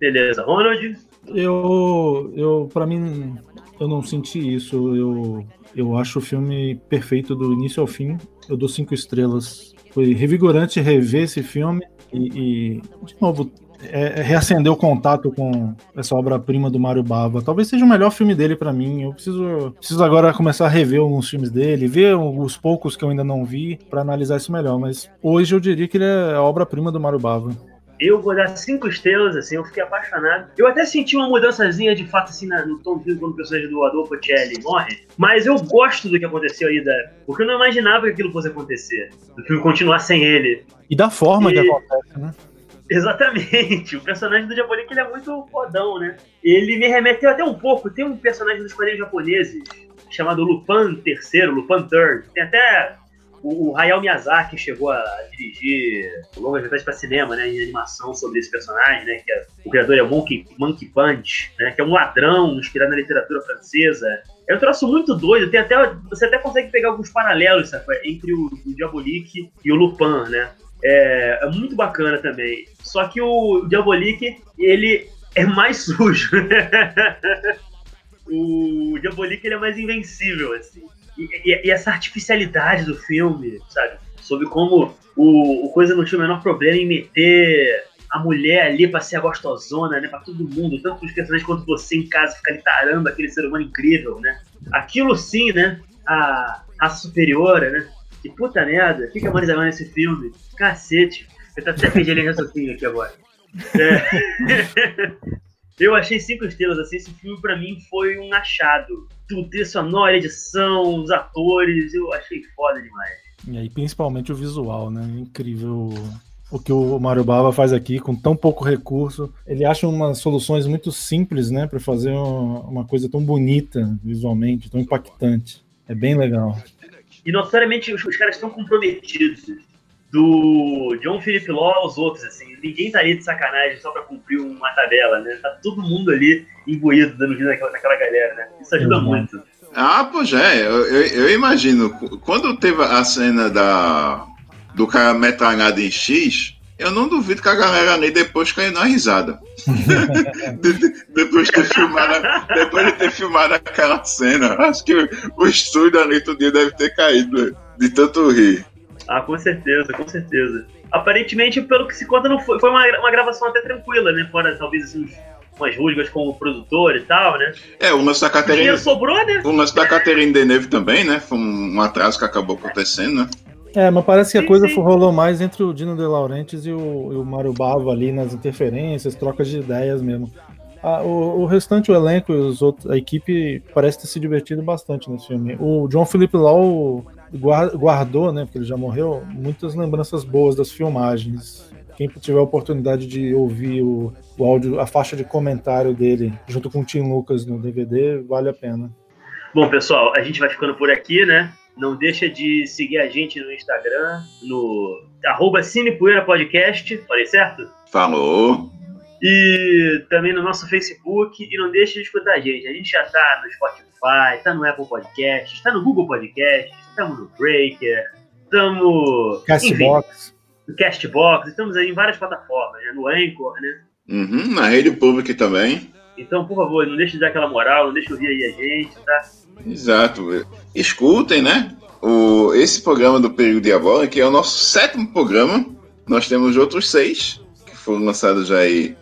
Beleza. Ronald? Eu, eu para mim, eu não senti isso. Eu, eu acho o filme perfeito do início ao fim. Eu dou cinco estrelas. Foi revigorante rever esse filme e, e, de novo, é, é reacender o contato com essa obra-prima do Mário Bava. Talvez seja o melhor filme dele pra mim. Eu preciso, preciso agora começar a rever alguns filmes dele, ver os poucos que eu ainda não vi pra analisar isso melhor. Mas hoje eu diria que ele é a obra-prima do Mário Bava. Eu vou dar cinco estrelas, assim, eu fiquei apaixonado. Eu até senti uma mudançazinha de fato, assim, no tom de quando o personagem do Adolfo Celli morre. Mas eu gosto do que aconteceu aí, da... porque eu não imaginava que aquilo fosse acontecer. Do filme continuar sem ele. E da forma que E- acontece, né? Exatamente. O personagem do Diabolique ele é muito fodão, né? Ele me remeteu até um pouco. Tem um personagem dos quadrinhos japoneses chamado Lupin III, Lupin III. Tem até o, o Hayao Miyazaki chegou a dirigir longas metragens para cinema, né, em animação sobre esse personagem, né, que é- o criador é Monkey, Monkey Punch, né, que é um ladrão inspirado na literatura francesa. É um troço muito doido, tem até, você até consegue pegar alguns paralelos sabe, entre o, o Diabolique e o Lupin, né? É, é muito bacana também. Só que o Diabolique, ele é mais sujo. o Diabolique ele é mais invencível, assim. E, e- essa artificialidade do filme, sabe? Sobre como o, o Coisa não tinha o menor problema em meter a mulher ali pra ser a gostosona, né? Pra todo mundo, tanto os personagens quanto você em casa, ficar ali tarando aquele ser humano incrível, né? Aquilo sim, né? A raça superiora, né? Que puta merda, o que, a Marisa vai nesse filme? Cacete. Eu até pedindo raciocínio aqui agora. É. Eu achei cinco estrelas, assim, esse filme pra mim foi um achado. Tudo, trilha sonora, edição, os atores, eu achei foda demais. E aí, principalmente o visual, né? Incrível o que o Mario Bava faz aqui com tão pouco recurso. Ele acha umas soluções muito simples, né, para fazer uma coisa tão bonita visualmente, tão impactante. É bem legal. E notoriamente os, os caras estão comprometidos. Do John Philip Law aos outros, assim. Ninguém tá ali de sacanagem só pra cumprir uma tabela, né? Tá todo mundo ali imbuído, dando vida naquela, naquela galera, né? Isso ajuda uhum. muito. Ah, pois é. Eu, eu, eu imagino. Quando teve a cena da do cara metralhado em X, eu não duvido que a galera ali depois caiu na risada. de, de, depois, de ter filmado, depois de ter filmado aquela cena. Acho que o estúdio ali todo dia deve ter caído de tanto rir. Ah, com certeza, com certeza. Aparentemente, pelo que se conta, não foi, foi uma, uma gravação até tranquila, né? Fora talvez assim, umas rusgas com o produtor e tal, né? É, o lance da Caterina. sobrou, né? O lance da Caterina Deneuve também, né? Foi um, um atraso que acabou acontecendo, né? É, mas parece que a coisa sim. rolou mais entre o Dino De Laurentiis e o, e o Mário Bava ali nas interferências, trocas de ideias mesmo. Ah, o, o, restante, o elenco e os outros, a equipe parece ter se divertido bastante nesse filme. O John Philip Law guardou, né, porque ele já morreu, muitas lembranças boas das filmagens. Quem tiver a oportunidade de ouvir o, o áudio, a faixa de comentário dele, junto com o Tim Lucas no DVD, vale a pena. Bom, pessoal, a gente vai ficando por aqui, né? Não deixa de seguir a gente no Instagram, no arroba Cinepoeira Podcast, falei certo? Falou! E também no nosso Facebook. E não deixe de escutar a gente. A gente já tá no Spotify, tá no Apple Podcast, tá no Google Podcast, estamos no Breaker, estamos. Castbox. No Castbox, estamos aí em várias plataformas, né? No Anchor, né? Uhum, na rede pública também. Então, por favor, não deixe de dar aquela moral, não deixe de ouvir aí a gente, tá? Exato. Escutem, né? O, esse programa do Perigo Diabólico, que é o nosso sétimo programa. Nós temos outros seis que foram lançados já aí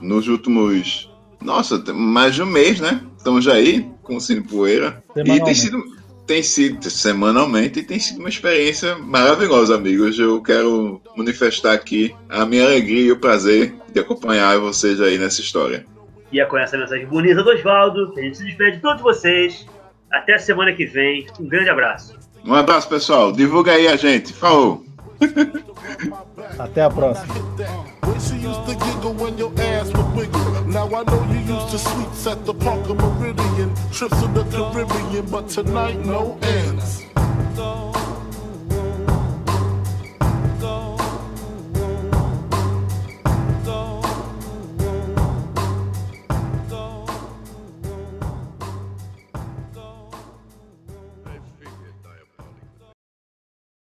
nos últimos. Nossa, mais de um mês, né? Estamos já aí com o Cine Poeira. E tem sido, tem sido semanalmente e tem sido uma experiência maravilhosa, amigos. Eu quero manifestar aqui a minha alegria e o prazer de acompanhar vocês aí nessa história. E é com essa mensagem bonita do Oswaldo que a gente se despede de todos vocês. Até a semana que vem. Um grande abraço. Um abraço, pessoal. Divulga aí a gente. Falou. Até a próxima. Now I know you used to sweets at the Parker Meridian, trips to the Caribbean, but tonight no ends.